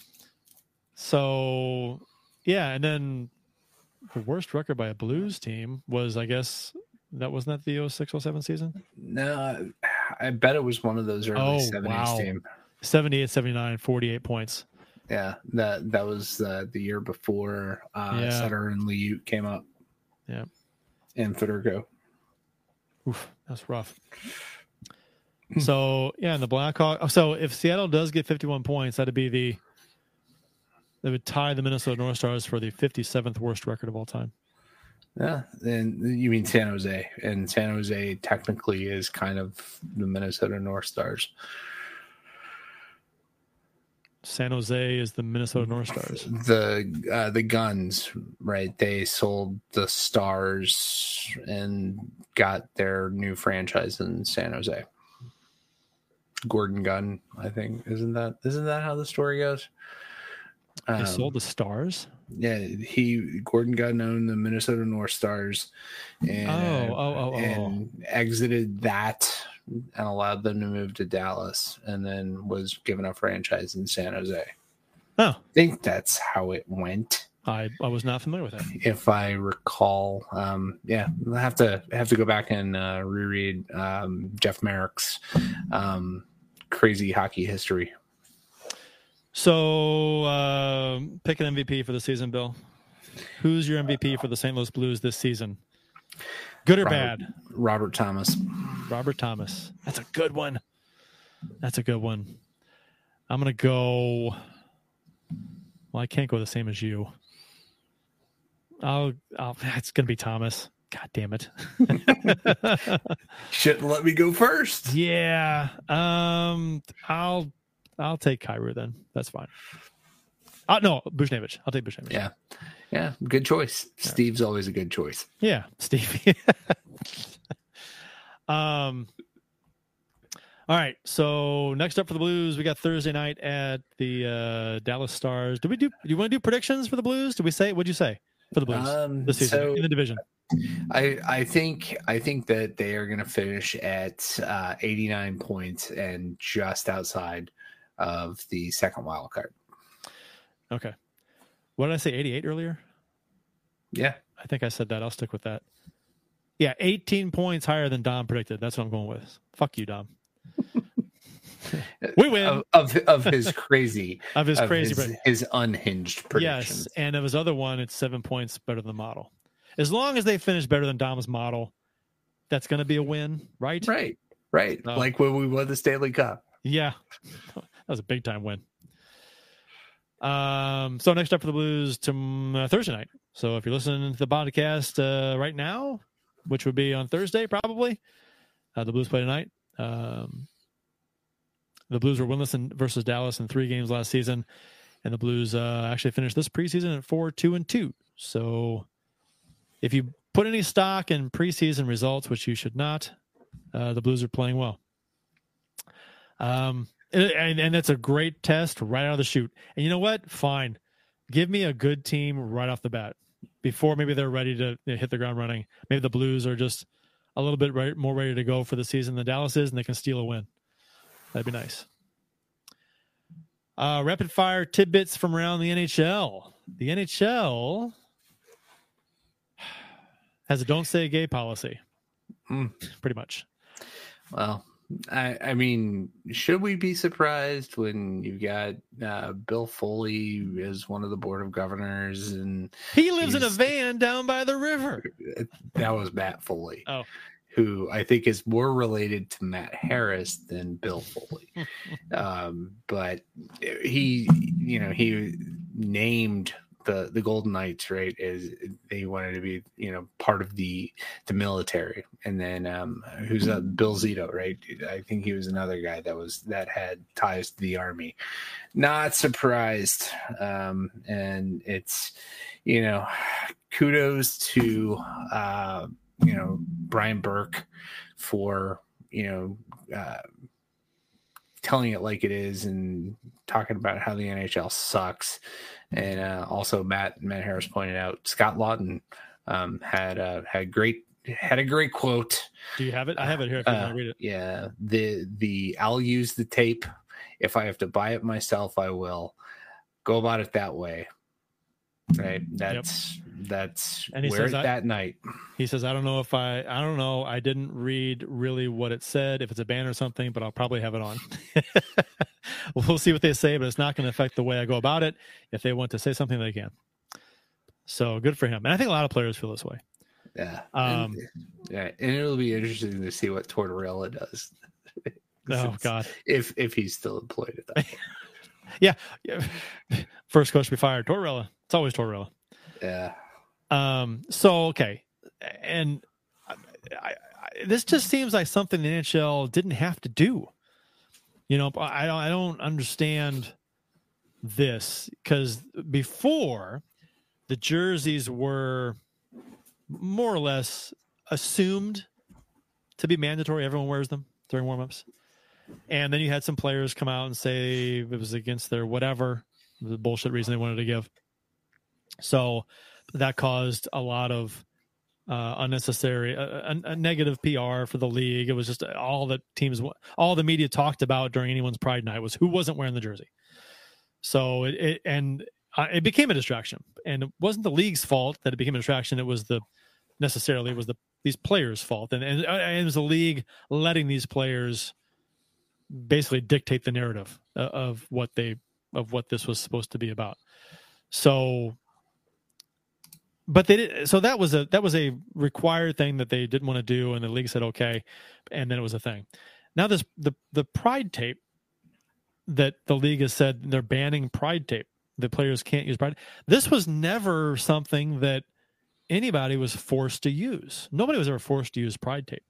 So, yeah, and then the worst record by a Blues team was, I guess, that wasn't that the 06 07 season? no i bet it was one of those early Oh, 70s wow. team 78, 79, 48 points. yeah that that was uh, the year before uh Yeah. sutter and liut came up Yeah. and Federko. Oof, that's rough. so yeah, and the Blackhawk. So if Seattle does get 51 points, that'd be the they would tie the Minnesota North Stars for the 57th worst record of all time. Yeah, and you mean San Jose, and San Jose technically is kind of the Minnesota North Stars. San Jose is the Minnesota North Stars. The uh, the Gunds, right? They sold the Stars and got their new franchise in San Jose. Gordon Gund, I think, isn't that isn't that how the story goes? They Um, sold the Stars. Yeah, he Gordon Gudden owned the Minnesota North Stars, and Oh, oh, oh, oh. and exited that and allowed them to move to Dallas, and then was given a franchise in San Jose. Oh, I think that's how it went, I, I was not familiar with that. if I recall. Um, yeah, I'll have to have to go back and uh, reread um, Jeff Marek's um, crazy hockey history. So, uh, pick an MVP for the season, Bill. Who's your MVP for the St. Louis Blues this season? Good or Robert- bad? Robert Thomas. Robert Thomas. That's a good one. That's a good one. I'm gonna go. Well, I can't go the same as you. I'll. I'll it's gonna be Thomas. God damn it. Shouldn't let me go first. yeah. Um. I'll. I'll take Kyrou then. That's fine. Uh, no, Buchnevich. I'll take Buchnevich. Yeah. Yeah, good choice. Steve's always a good choice. Yeah, Steve. um. All right. So next up for the Blues, we got Thursday night at the uh, Dallas Stars. Do we do? Do you want to do predictions for the Blues? Do we say? What'd you say for the Blues Um, this season so- in the division? I I think I think that they are going to finish at uh, 89 points and just outside of the second wild card. Okay. What did I say? Eighty-eight earlier. Yeah, I think I said that. I'll stick with that. Yeah, 18 points higher than Dom predicted. That's what I'm going with. Fuck you, Dom. we win. of of, of his crazy Of his crazy his, his unhinged predictions. Yes, and of his other one, it's seven points better than the model. As long as they finish better than Dom's model, that's going to be a win, right? Right, right. Oh. Like when we won the Stanley Cup. Yeah, that was a big time win. Um, so next up for the Blues to uh, Thursday night. So if you're listening to the podcast uh, right now, which would be on Thursday probably, uh, the Blues play tonight. Um, the Blues were winless in, versus Dallas in three games last season, and the Blues uh, actually finished this preseason at four, two, and two. So if you put any stock in preseason results, which you should not, uh, the Blues are playing well. Um, and, and that's a great test right out of the chute. And you know what? Fine, give me a good team right off the bat before maybe they're ready to hit the ground running. Maybe the Blues are just a little bit right, more ready to go for the season than Dallas is, and they can steal a win. That'd be nice. Uh, rapid fire tidbits from around the NHL. The NHL has a "Don't Say Gay" policy, Hmm. pretty much. Well, I, I mean, should we be surprised when you've got uh, Bill Foley as one of the board of governors, and He lives in a van down by the river. that was Matt Foley, Oh. who I think is more related to Matt Harris than Bill Foley. um, but he, you know, he named the the Golden Knights right Is they wanted to be, you know, part of the the military, and then um, who's uh, Bill Zito, right? I think he was another guy that was that had ties to the army. Not surprised, um, and it's you know, kudos to uh, you know Brian Burke for you know uh, telling it like it is and talking about how the NHL sucks. And uh, also, Matt Matt Harris pointed out Scott Laughton um, had uh, had great had a great quote. Do you have it? I have it here. Uh, read it. yeah, the the I'll use the tape. If I have to buy it myself, I will. Go about it that way. Right. That's that's And he wear says that night. He says, "I don't know if I, I don't know. I didn't read really what it said. If it's a ban or something, but I'll probably have it on. we'll see what they say, but it's not going to affect the way I go about it. If they want to say something, they can. So good for him. And I think a lot of players feel this way. Yeah. Um, and, yeah, and it'll be interesting to see what Tortorella does. Oh God, If if he's still employed at that. point. yeah. yeah. First coach to be fired, Torrella. It's always Torrella. yeah. Um. So okay, and I, I, I, this just seems like something the NHL didn't have to do. You know, I don't. I don't understand this because before the jerseys were more or less assumed to be mandatory. Everyone wears them during warmups, and then you had some players come out and say it was against their whatever, the bullshit reason they wanted to give. So that caused a lot of uh, unnecessary, a, a, negative PR for the league. It was just all that teams, all the media talked about during anyone's Pride Night was who wasn't wearing the jersey. So it, it and uh, it became a distraction, and it wasn't the league's fault that it became a distraction. It was the necessarily it was the these players' fault, and and, and it was the league letting these players basically dictate the narrative of what they of what this was supposed to be about. So but they did so that was a that was a required thing that they didn't want to do and the league said okay and then it was a thing. Now this the the pride tape that the league has said they're banning pride tape the players can't use pride this was never something that anybody was forced to use. Nobody was ever forced to use pride tape.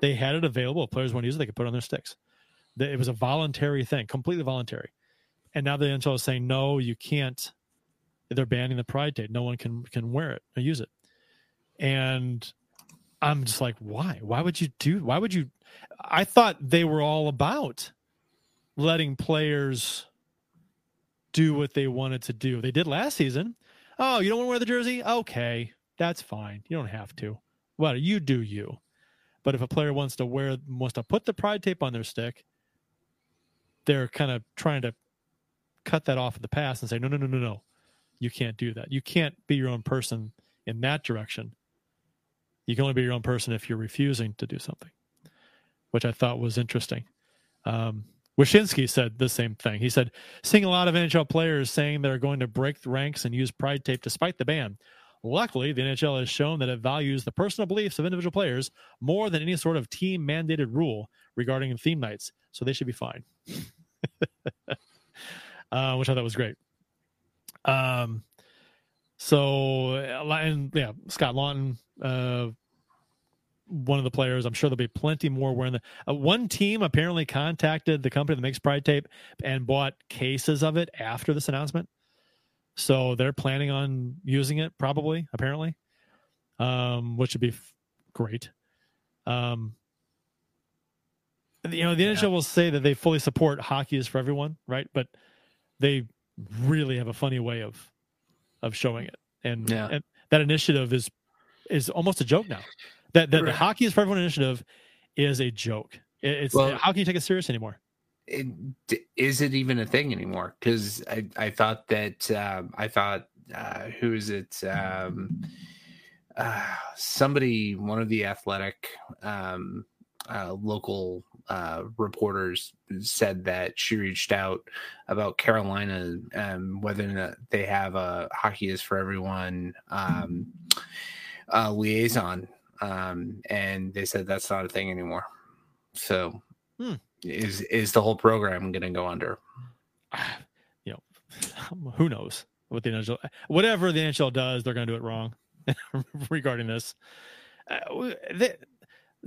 They had it available if players want to use it they could put it on their sticks. It was a voluntary thing completely voluntary. And now the NHL is saying no you can't they're banning the pride tape. No one can can wear it or use it. And I'm just like, why? Why would you do? Why would you? I thought they were all about letting players do what they wanted to do. They did last season. Oh, you don't want to wear the jersey? Okay, that's fine. You don't have to. Well, you do you. But if a player wants to wear wants to put the pride tape on their stick, they're kind of trying to cut that off at the past and say, no, no, no, no, no you can't do that. You can't be your own person in that direction. You can only be your own person if you're refusing to do something, which I thought was interesting. Um, Wyshynski said the same thing. He said, seeing a lot of NHL players saying they're going to break the ranks and use pride tape despite the ban. Luckily, the NHL has shown that it values the personal beliefs of individual players more than any sort of team mandated rule regarding theme nights. So they should be fine. uh, which I thought was great. Um, so and yeah, Scott Laughton, uh, one of the players. I'm sure there'll be plenty more wearing the. Uh, one team apparently contacted the company that makes Pride Tape and bought cases of it after this announcement. So they're planning on using it probably, apparently, um, which would be f- great. Um, you know, the NHL will say that they fully support hockey is for everyone, right? But they really have a funny way of of showing it, and, yeah. and that initiative is is almost a joke now. That, that right. the hockey is for everyone initiative is a joke. it's well, how can you take it serious anymore? It, is it even a thing anymore? Because I I thought that um, I thought uh, who is it? Um, uh, somebody, one of the athletic um, uh, local uh, reporters said that she reached out about Carolina, um, whether or not they have a hockey is for everyone um, uh, liaison, um, and they said that's not a thing anymore. So, hmm. is is the whole program going to go under? You know, who knows what the NHL, whatever the NHL does, they're going to do it wrong regarding this. Uh, they,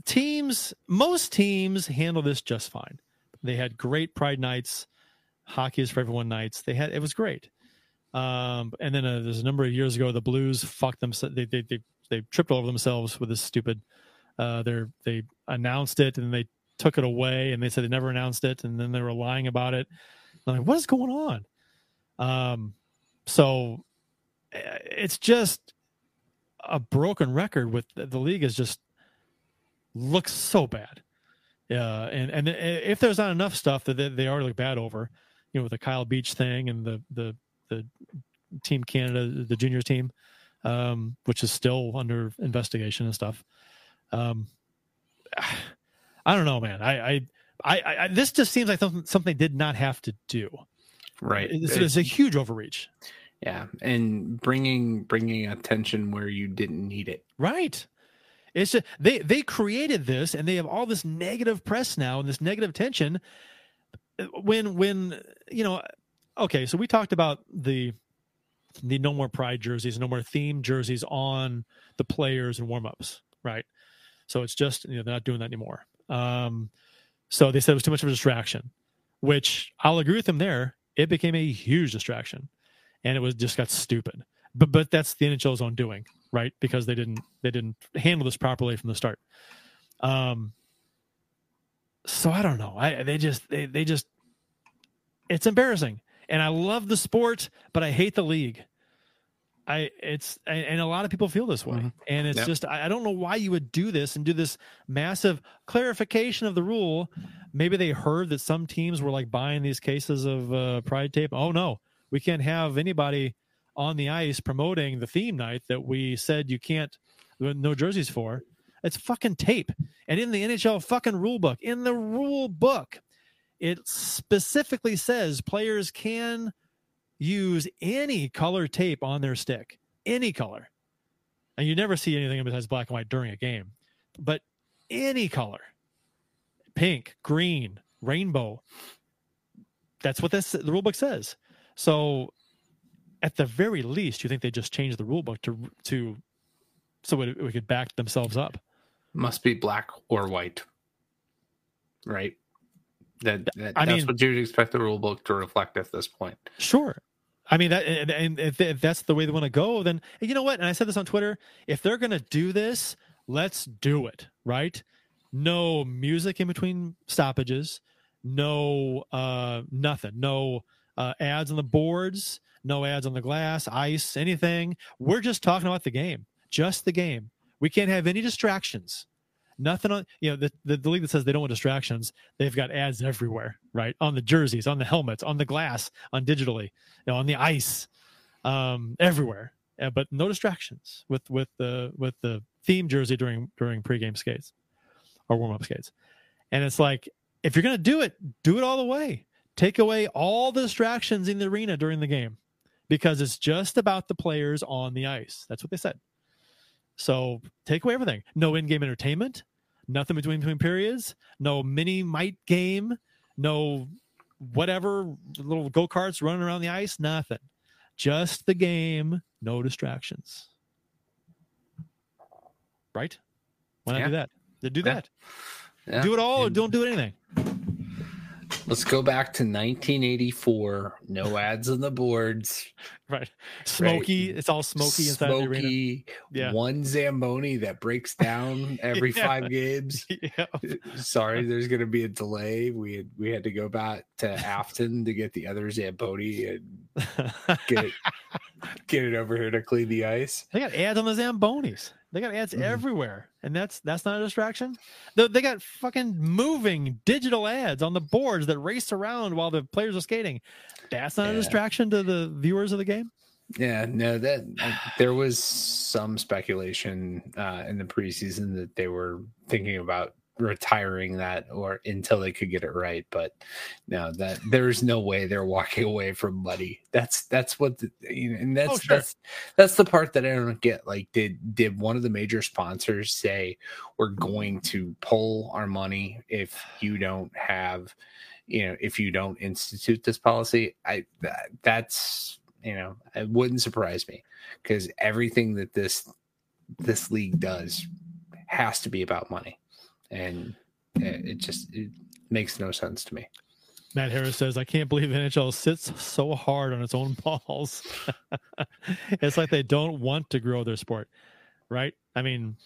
teams, most teams handle this just fine. They had great Pride nights, hockey is for everyone nights. They had it was great. Um, and then uh, there's a number of years ago, the Blues fucked them. They they they, they tripped over themselves with this stupid. Uh, they they announced it and they took it away, and they said they never announced it, and then they were lying about it. I'm like, what is going on? Um, so eh, it's just a broken record. With the league is just looks so bad. Yeah, and and if there's not enough stuff that they already look bad over, you know, with the Kyle Beach thing and the the the Team Canada, the juniors team, um, which is still under investigation and stuff. Um, I don't know, man. I, I, I, I this just seems like something something did not have to do. Right. It's, it's a huge overreach. Yeah, and bringing bringing attention where you didn't need it. Right. It's just, they they created this, and they have all this negative press now and this negative tension. When when you know, okay, so we talked about the the no more pride jerseys, no more theme jerseys on the players and warm ups, right? So it's just you know they're not doing that anymore. Um, so they said it was too much of a distraction, which I'll agree with them there. It became a huge distraction, and it was just got stupid. But but that's the NHL's own doing right? Because they didn't they didn't handle this properly from the start. Um. So I don't know. I they just they they just it's embarrassing. And I love the sport, but I hate the league. I it's and, a lot of people feel this way, Mhm. and it's Yep. just I, I don't know why you would do this and do this massive clarification of the rule. Maybe they heard that some teams were like buying these cases of uh, pride tape. Oh no, we can't have anybody on the ice promoting the theme night that we said you can't uh, no jerseys for. It's fucking tape, and in the NHL fucking rule book, in the rule book, it specifically says players can use any color tape on their stick, any color. And you never see anything besides black and white during a game, but any color pink, green, rainbow. That's what this the rule book says. So at the very least, you think they just changed the rule book to to so it, we could back themselves up. Must be black or white. Right? That, that I that's mean- what you'd expect the rule book to reflect at this point. Sure. I mean, that, and, and if, if that's the way they want to go, then you know what? And I said this on Twitter. If they're going to do this, let's do it. Right? No music in between stoppages. No, uh, nothing. No uh, ads on the boards. No ads on the glass, ice, anything. We're just talking about the game. Just the game. We can't have any distractions. Nothing on you know the, the the league that says they don't want distractions. They've got ads everywhere, right? On the jerseys, on the helmets, on the glass, on digitally, you know, on the ice, um, everywhere. Uh, but no distractions with with the with the theme jersey during during pregame skates or warm up skates. And it's like if you're gonna do it, do it all the way. Take away all the distractions in the arena during the game because it's just about the players on the ice. That's what they said. So take away everything. No in-game entertainment. Nothing between between periods. No mini might game. No whatever little go karts running around the ice. Nothing. Just the game. No distractions. Right? Why not Yeah. do that? Then Do Yeah. that. Yeah. Do it all or don't do anything. Let's go back to 1984. No ads on the boards. Right. Smoky. It's all smoky inside the arena. Smoky. Yeah. One Zamboni that breaks down every Yeah. five games. yeah. Sorry, there's going to be a delay. We had we had to go back to Afton to get the other Zamboni and get it get it over here to clean the ice. They got ads on the Zambonis. They got ads Mhm. everywhere, and that's that's not a distraction. They, they got fucking moving digital ads on the boards that race around while the players are skating. That's not a distraction to the viewers of the game. Yeah, no, that uh, there was some speculation uh, in the preseason that they were thinking about retiring that or until they could get it right. But no, that there's no way they're walking away from money. That's that's what the, you know, and oh, that's Oh, sure. that's that's the part that I don't get. Like, did did one of the major sponsors say we're going to pull our money if you don't have you know if you don't institute this policy i that, that's you know it wouldn't surprise me because everything that this this league does has to be about money and it just it makes no sense to me Matt Harris says, "I can't believe NHL sits so hard on its own balls. it's like they don't want to grow their sport, right? I mean,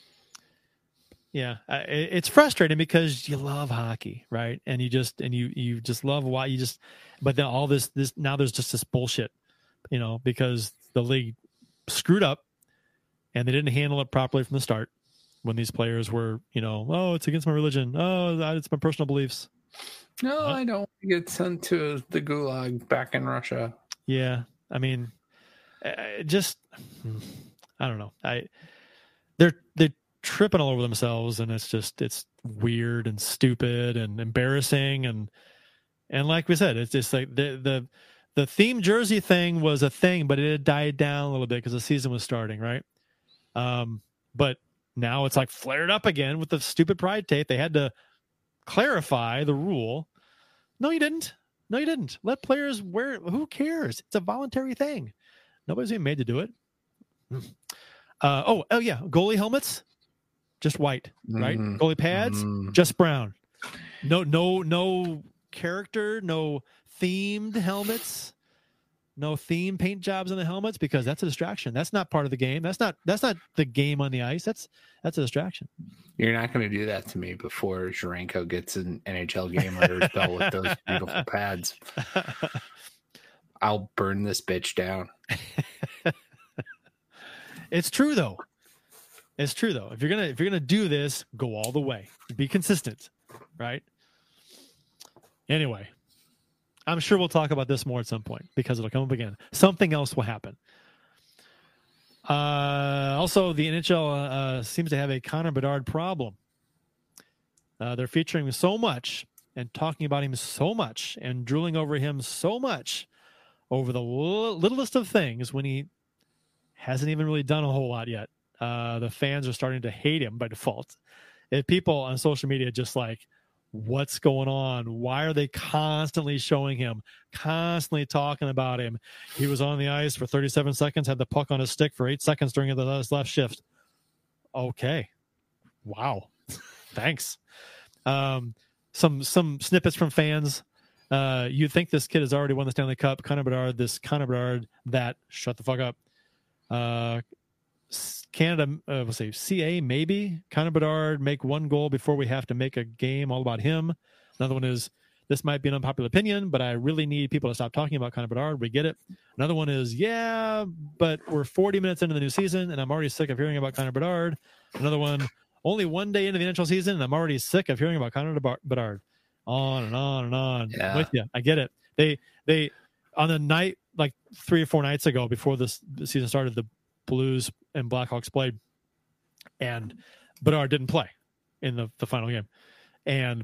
yeah, it's frustrating because you love hockey, right? And you just and you you just love why you just, but then all this this now there's just this bullshit, you know, because the league screwed up and they didn't handle it properly from the start when these players were, you know, oh, it's against my religion, oh, it's my personal beliefs." no i don't want to get sent to the gulag back in russia Yeah, I mean, uh, just I don't know. I they're they're tripping all over themselves, and it's just it's weird and stupid and embarrassing, and and like we said, it's just like the the the theme jersey thing was a thing, but it had died down a little bit because the season was starting, right? Um, but now it's like flared up again with the stupid pride tape. They had to clarify the rule. No, you didn't. No, you didn't. Let players wear. Who cares? It's a voluntary thing. Nobody's being made to do it. Uh, oh, oh yeah, goalie helmets, just white, right? Mhm. Goalie pads, Mm. just brown. No, no, no character, no themed helmets, no theme paint jobs on the helmets because that's a distraction. That's not part of the game. That's not that's not the game on the ice. That's that's a distraction. You're not going to do that to me before Zherenko gets an NHL game under his belt with those beautiful pads. I'll burn this bitch down. It's true though. It's true though. If you're gonna if you're gonna do this, go all the way. Be consistent, right? Anyway, I'm sure we'll talk about this more at some point because it'll come up again. Something else will happen. Uh, also, the NHL uh, seems to have a Connor Bedard problem. Uh, they're featuring him so much and talking about him so much and drooling over him so much over the li- littlest of things when he hasn't even really done a whole lot yet. Uh, the fans are starting to hate him by default. If people on social media just like, what's going on? Why are they constantly showing him, constantly talking about him? He was on the ice for 37 seconds, had the puck on his stick for eight seconds during the last left shift. Okay. Wow. Thanks. Um, some some snippets from fans. Uh, you'd think this kid has already won the Stanley Cup. Connor Bedard, this Connor Bedard, that shut the fuck up. Uh, Canada, uh, we'll say CA maybe. Connor Bedard make one goal before we have to make a game all about him. Another one is this might be an unpopular opinion, but I really need people to stop talking about Connor Bedard. We get it. Another one is yeah, but we're 40 minutes into the new season and I'm already sick of hearing about Connor Bedard. Another one, only one day into the NHL season and I'm already sick of hearing about Connor Bedard. On and on and on. Yeah. I'm with you. I get it. They they on the night like three or four nights ago before this the season started, the Blues and Blackhawks played, and Bedard didn't play in the, the final game. And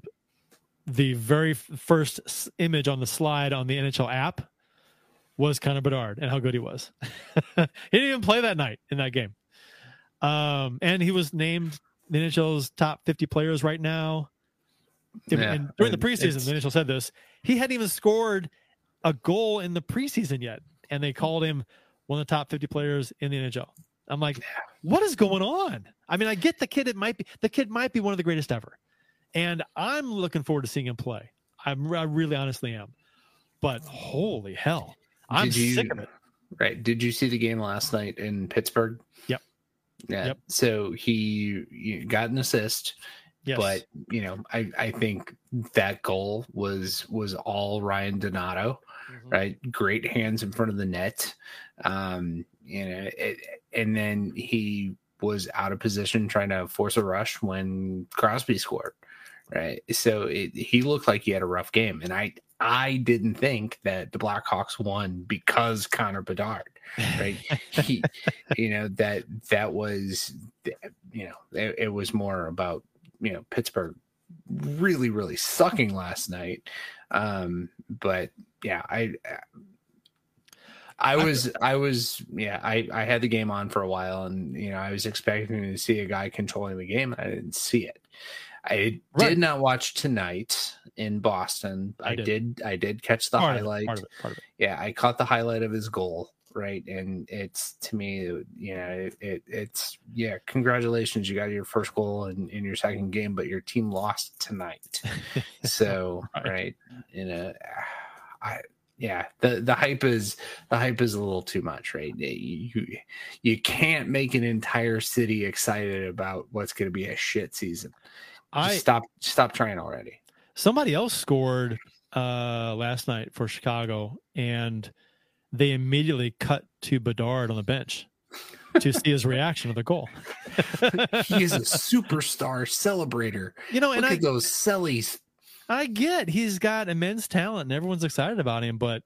the very f- first image on the slide on the NHL app was kind of Bedard and how good he was. he didn't even play that night in that game. Um, and he was named the NHL's top 50 players right now. Yeah, and during the preseason, the NHL said this. He hadn't even scored a goal in the preseason yet, and they called him one of the top 50 players in the NHL. I'm like, what is going on? I mean, I get the kid. It might be the kid might be one of the greatest ever, and I'm looking forward to seeing him play. I'm, I really honestly am. But holy hell, I'm you- sick of it. Right. Did you see the game last night in Pittsburgh? Yep. Yeah. Yep. So he got an assist, Yes. but you know, I I think that goal was was all Ryan Donato, Mhm. right? Great hands in front of the net. Um, you know, it, and then he was out of position trying to force a rush when Crosby scored. Right. So it, he looked like he had a rough game. And I I didn't think that the Blackhawks won because Connor Bedard. Right. he you know, that that was you know, it, it was more about, you know, Pittsburgh really, really sucking last night. Um, but yeah, uh, I I was I was yeah I I had the game on for a while and you know I was expecting to see a guy controlling the game and I didn't see it. I Right. did not watch tonight in Boston. I I, did. did. I did catch the part, of it, highlight. part of it. Part of it. Yeah, I caught the highlight of his goal. Right, and it's to me, you know, it, it it's yeah. Congratulations, you got your first goal in, in your second game, but your team lost tonight. so Right. right, you know, I yeah the the hype is the hype is a little too much right? You you can't make an entire city excited about what's going to be a shit season. Just I stop stop trying already. Somebody else scored uh last night for Chicago and they immediately cut to Bedard on the bench to see his reaction to the goal. he is a superstar celebrator. You know, and look I at those sellies I get he's got immense talent and everyone's excited about him, but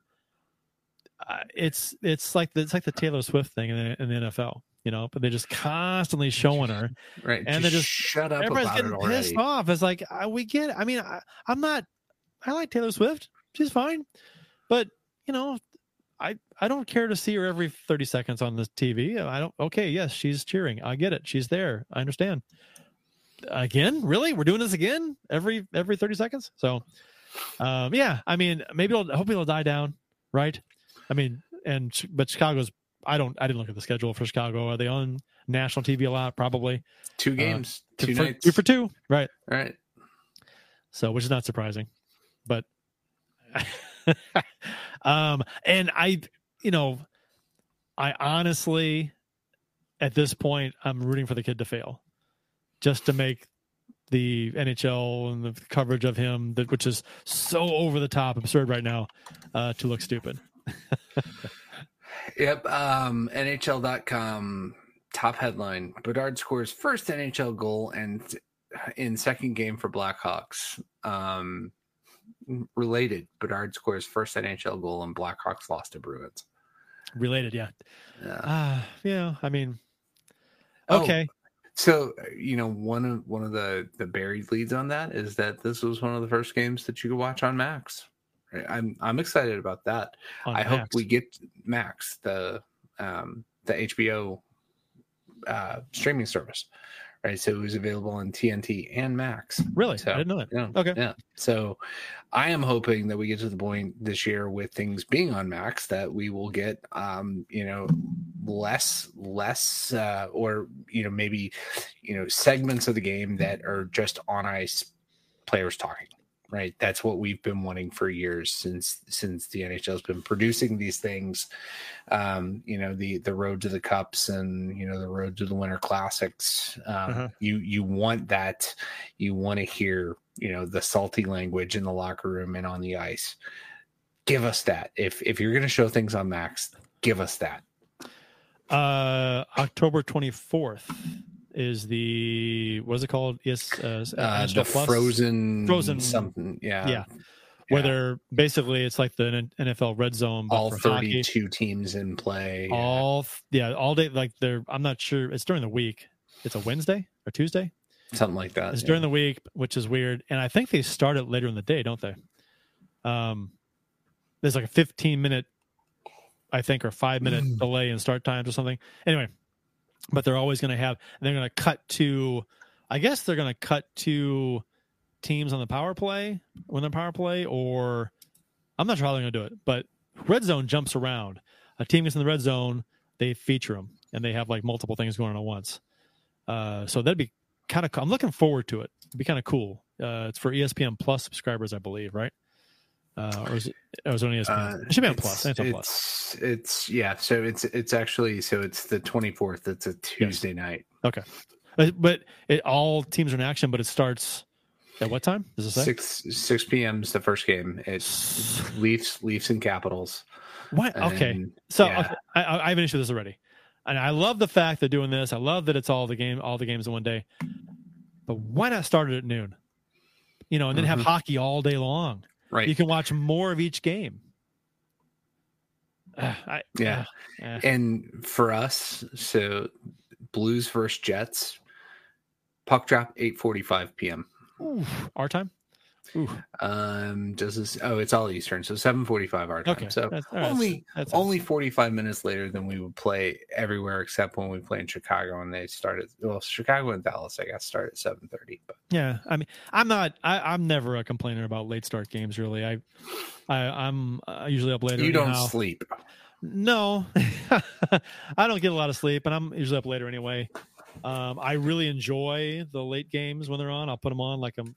uh, it's it's like the, it's like the Taylor Swift thing in the, in the NFL, you know. But they're just constantly showing her, right And just, they just- shut up it getting pissed off. It's like I, we get. I mean, I, I'm not. I like Taylor Swift. She's fine, but you know, I I don't care to see her every 30 seconds on the TV. I don't. Okay, yes, she's cheering. I get it. She's there. I understand. Again, really, we're doing this again every every 30 seconds. So, um, yeah. I mean, maybe it'll hopefully it'll die down, right? I mean, and but Chicago's. I don't. I didn't look at the schedule for Chicago. Are they on national TV a lot? Probably two games two, two for, nights two for two, right? right so which is not surprising but um and i you know i honestly at this point i'm rooting for the kid to fail just to make the nhl and the coverage of him that which is so over the top absurd right now uh to look stupid Yep. Um, NHL.com top headline: Bedard scores first NHL goal and in second game for Blackhawks. Um, related, Bedard scores first NHL goal and Blackhawks lost to Bruins. Related, yeah. Yeah. Uh, yeah, I mean, Oh, okay. So you know one of one of the the buried leads on that is that this was one of the first games that you could watch on Max. Right? I'm I'm excited about that. on I hope we get Max the um the HBO uh streaming service. Right. So it was available on TNT and Max. really. So, I didn't know that. Yeah. Okay. Yeah. So I am hoping that we get to the point this year with things being on Max that we will get um, you know, less less uh or you know, maybe you know, segments of the game that are just on ice players talking. Right. That's what we've been wanting for years since since the NHL has been producing these things. Um, you know, the the road to the cups and you know the road to the winter classics. Um, Uh-huh. you you want that you want to hear you know the salty language in the locker room and on the ice give us that if if you're going to show things on max give us that Uh, October 24th is the what is it called? Yes, uh, uh, the Plus? frozen Frozen- something yeah Yeah. where they're basically it's like the NFL red zone, but all for hockey. 32 teams in play all yeah all day like they're i'm not sure it's during the week it's a wednesday or tuesday something like that it's yeah. during the week which is weird and i think they start it later in the day don't they um there's like a 15 minute i think or five minute Mm. delay in start times or something anyway but they're always going to have they're going to cut to i guess they're going to cut to teams on the power play when they're power play or i'm not sure how they're going to do it but red zone jumps around. A team gets in the red zone they feature them and they have like multiple things going on at once. Uh, so that'd be kind of i'm looking forward to it. It'd be kind of cool. Uh, it's for espn plus subscribers i believe right uh, or is it, or is it on espn it should be on it's- plus it's on plus it's it's yeah so it's it's actually so it's the 24th it's a tuesday night okay Uh, but it all teams are in action but it starts at what time does it say six six p.m. is the first game. It's Leafs, Leafs, and Capitals. What? Okay. So yeah. okay, I, I I have an issue with this already, and I love the fact they're doing this. I love that it's all the game, all the games in one day. But why not start it at noon? You know, and then have Mhm. hockey all day long. Right, You can watch more of each game. Uh, I, Yeah. uh, eh. and for us, so Blues versus Jets, puck drop eight forty five p.m. Oof, our time. Ooh, Um, does this? Oh, it's all Eastern, so seven forty five our time. okay. So That's- right, only that's- only forty five minutes later than we would play everywhere except when we play in Chicago and they started. Well, Chicago and Dallas, I guess, start at seven thirty. But Yeah, I mean, I'm not. I, I'm never a complainer about late start games. Really, I, I I'm uh, usually up later. you don't anyhow. sleep. No, I don't get a lot of sleep, and I'm usually up later anyway. Um, I really enjoy the late games when they're on. I'll put them on like I'm.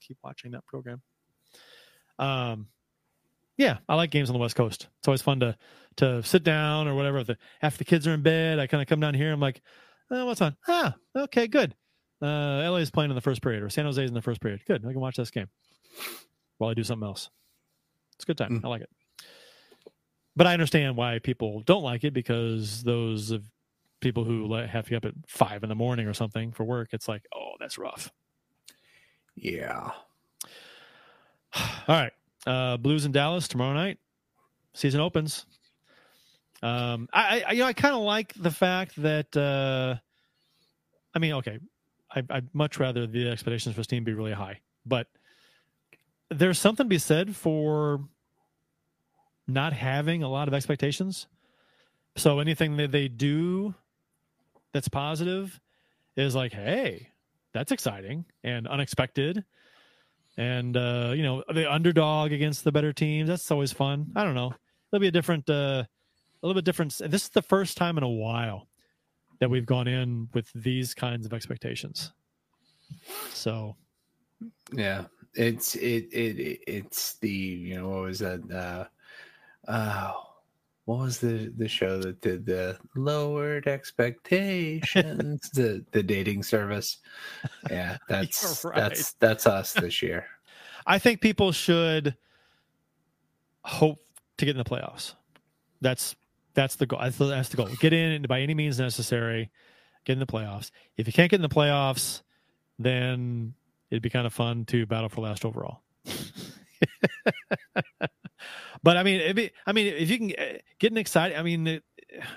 Keep watching that program. Um, yeah, I like games on the West Coast. It's always fun to to sit down or whatever. The, after the kids are in bed, I kind of come down here. I'm like, oh, what's on? Ah, okay, good. Uh, LA is playing in the first period, or San Jose's in the first period. Good, I can watch this game while I do something else. It's a good time. Mm. I like it. But I understand why people don't like it because those of people who have to get up at five in the morning or something for work, it's like, oh, that's rough. Yeah. All right. Uh, Blues in Dallas tomorrow night. Season opens. Um, I, I you know, I kind of like the fact that, uh, I mean, okay, I, I'd much rather the expectations for this team be really high, but there's something to be said for not having a lot of expectations. So anything that they do that's positive is like, hey, that's exciting and unexpected and uh, you know the underdog against the better teams. That's always fun. I don't know. It'll be a different, uh, a little bit different. This is the first time in a while that we've gone in with these kinds of expectations. So Yeah, it's it it it's the you know what was that uh uh what was the the show that did the lowered expectations the the dating service yeah that's You're that's that's us this year I think people should hope to get in the playoffs. That's that's the goal. That's the, that's the goal. Get in by any means necessary. Get in the playoffs. If you can't get in the playoffs, then it'd be kind of fun to battle for last overall. but I mean, be, I mean, if you can get an excited, I mean, it,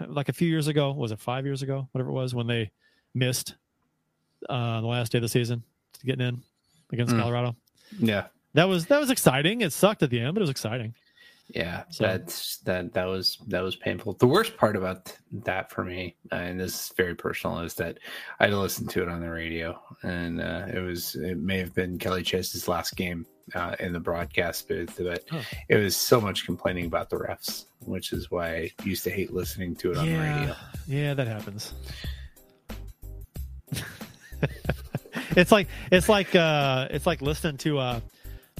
like a few years ago, was it five years ago, whatever it was, when they missed uh, the last day of the season getting in against mm. Colorado. Yeah, that was that was exciting. It sucked at the end, but it was exciting. Yeah, so. that's that that was that was painful. The worst part about that for me, uh, and this is very personal, is that I had to listen to it on the radio, and uh, it was it may have been Kelly Chase's last game uh, in the broadcast booth, but oh. it was so much complaining about the refs, which is why I used to hate listening to it on yeah. the radio. Yeah, that happens. it's like it's like uh it's like listening to uh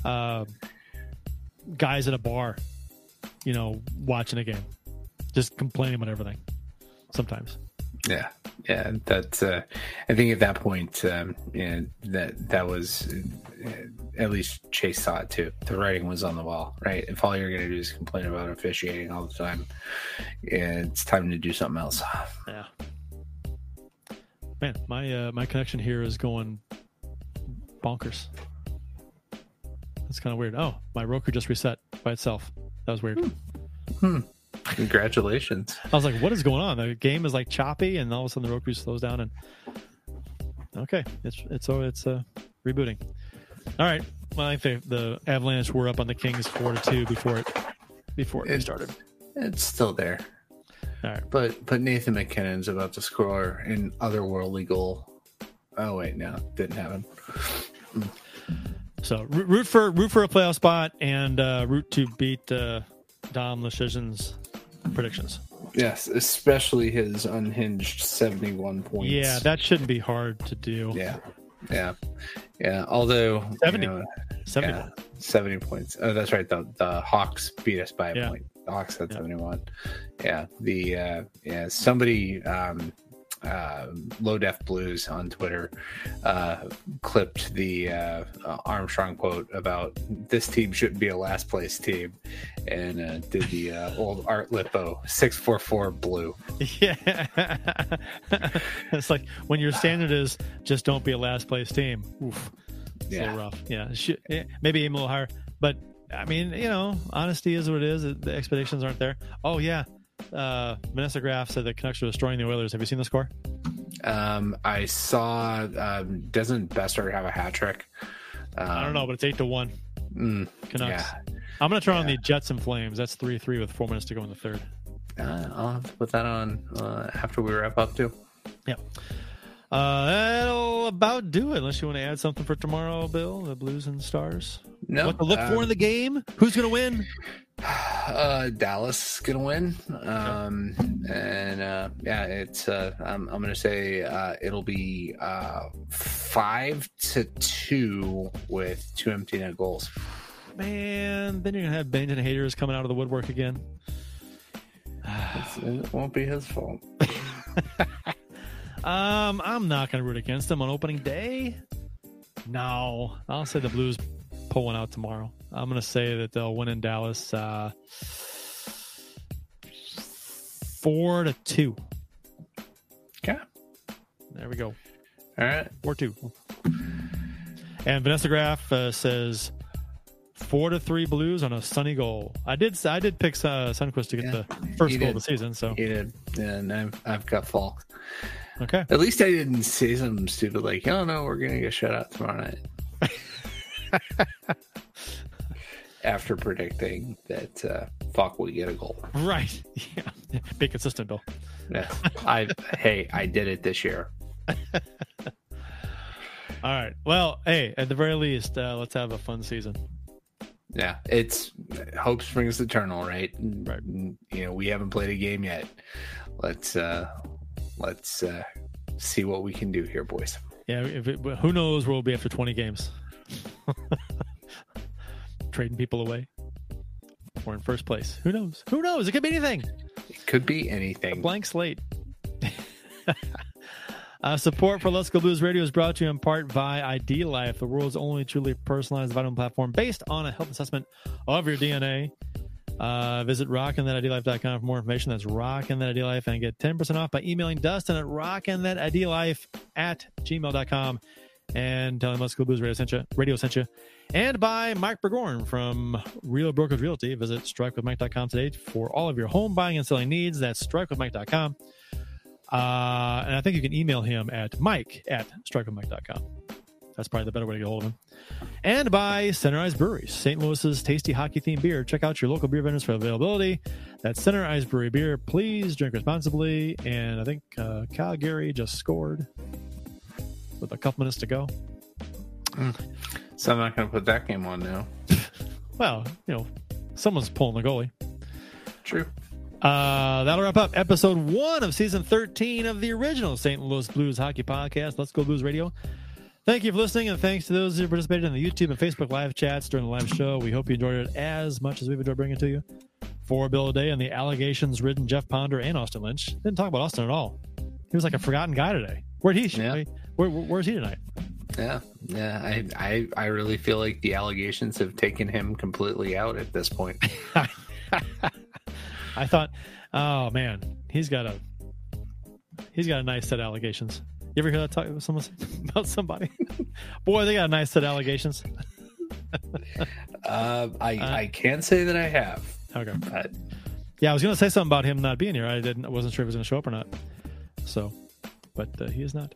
uh guys at a bar you know, watching a game, just complaining about everything. Sometimes. Yeah, yeah. That's. Uh, I think at that point, um, yeah, that that was uh, at least Chase saw it too. The writing was on the wall, right? If all you're going to do is complain about officiating all the time, it's time to do something else. Yeah. Man, my uh, my connection here is going bonkers. That's kind of weird. Oh, my Roku just reset by itself. That was weird. Hmm. hmm. Congratulations. I was like, what is going on? The game is like choppy, and all of a sudden the Roku slows down. And okay, it's it's oh it's uh, rebooting. All right. Well, I think the Avalanche were up on the Kings four to two before it before it, it started. It's still there. All right. But but Nathan MacKinnon's about to score an otherworldly goal. Oh wait, no, didn't happen. Mm. So root for root for a playoff spot and uh, root to beat uh, Dom Luszczyszyn's predictions. Yes, especially his unhinged seventy-one points. Yeah, that shouldn't be hard to do. Yeah, yeah, yeah. Although 70, you know, 70. Yeah, 70 points. Oh, that's right. The the Hawks beat us by a yeah. point. The Hawks had yeah. seventy-one. Yeah, the uh, yeah somebody um, uh, Low Def Blues on Twitter uh, clipped the uh, Armstrong quote about this team shouldn't be a last place team, and uh, did the uh, old Art Lippo six four four blue. Yeah, it's like when your standard is just don't be a last place team. Oof, yeah, so rough. Yeah, maybe aim a little higher, but I mean, you know, honesty is what it is. The expectations aren't there. Oh yeah, uh, Vanessa Graf said the Canucks are destroying the Oilers. Have you seen the score? Um, I saw. Um, doesn't Boeser have a hat trick? Um, I don't know, but it's eight to one. Mm, Canucks. Yeah. I'm going to turn yeah. on the Jets and Flames. That's three three with four minutes to go in the third. Uh, I'll have to put that on uh, after we wrap up too. Yeah. Uh, that'll about do it. Unless you want to add something for tomorrow, Bill. The Blues and Stars. No. What to look for in the game? Who's going to win? Uh, Dallas gonna win. Um, and uh, yeah, it's. Uh, I'm, I'm gonna say uh, it'll be uh, five to two with two empty net goals. Man, then you're gonna have Binnington haters coming out of the woodwork again. it won't be his fault. um, I'm not gonna root against him on opening day. No, I'll say the Blues pull one out tomorrow. I'm going to say that they'll win in Dallas uh, four to two. Okay. There we go. All right. Four two. And Vanessa Graf uh, says four to three Blues on a sunny goal. I did. I did pick uh, Sundqvist to get yeah, the first goal did. of the season. So he did, and I've, I've got Faulk. Okay. At least I didn't say something stupid like, "Oh no, we're gonna get shut out tomorrow night." After predicting that uh, Faulk would get a goal, right? Yeah, be consistent, Bill. Yeah, I hey, I did it this year. All right. Well, hey, at the very least, uh, let's have a fun season. Yeah, it's hope springs eternal, right? Right. You know, we haven't played a game yet. Let's uh let's uh see what we can do here, boys. Yeah, it, who knows where we'll be after 20 games. Trading people away. Or in first place. Who knows? Who knows? It could be anything. It could be anything. A blank slate. uh, support for Let's Go Blues Radio is brought to you in part by ID Life, the world's only truly personalized vitamin platform based on a health assessment of your DNA. Uh, visit rockinthatidlife.com for more information. That's rockinthatidlife and get 10% off by emailing Dustin at rockinthatidlife at gmail.com and tell him Let's Go Blues Radio sent you. Radio sent you. And by Mike Burgoyne from Real Brokers Realty. Visit strikewithmike.com today for all of your home buying and selling needs. That's strikewithmike.com. Uh, and I think you can email him at mike at strikewithmike.com. That's probably the better way to get hold of him. And by Center Ice Brewery, St. Louis's tasty hockey themed beer. Check out your local beer vendors for availability. That's Center Ice Brewery beer. Please drink responsibly. And I think uh, Calgary just scored with a couple minutes to go. So I'm not going to put that game on now. Well, you know, someone's pulling the goalie. True. Uh, that'll wrap up episode one of season 13 of the original St. Louis Blues Hockey Podcast. Let's go Blues Radio. Thank you for listening, and thanks to those who participated in the YouTube and Facebook live chats during the live show. We hope you enjoyed it as much as we've enjoyed bringing it to you. For Bill Day and the allegations ridden Jeff Ponder and Austin Lynch. Didn't talk about Austin at all. He was like a forgotten guy today. Where'd he? Yeah. Where, where, where's he tonight? Yeah, yeah. I, I, I really feel like the allegations have taken him completely out at this point. I thought, oh man, he's got a he's got a nice set of allegations. You ever hear that talk with someone about somebody? Boy, they got a nice set of allegations. Uh, I, I can't say that I have. Okay. But Yeah, I was going to say something about him not being here. I didn't. I wasn't sure if he was going to show up or not. So, but uh, he is not.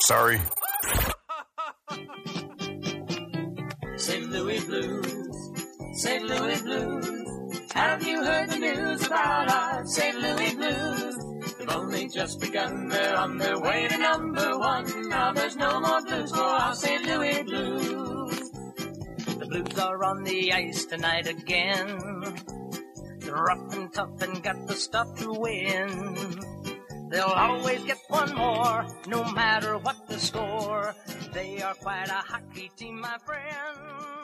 Sorry. St. Louis Blues, St. Louis Blues. Have you heard the news about our St. Louis Blues? They've only just begun, they're on their way to number one. Now there's no more blues for our St. Louis Blues. The Blues are on the ice tonight again. They're rough and tough and got the stuff to win. They'll always get one more, no matter what the score. They are quite a hockey team, my friend.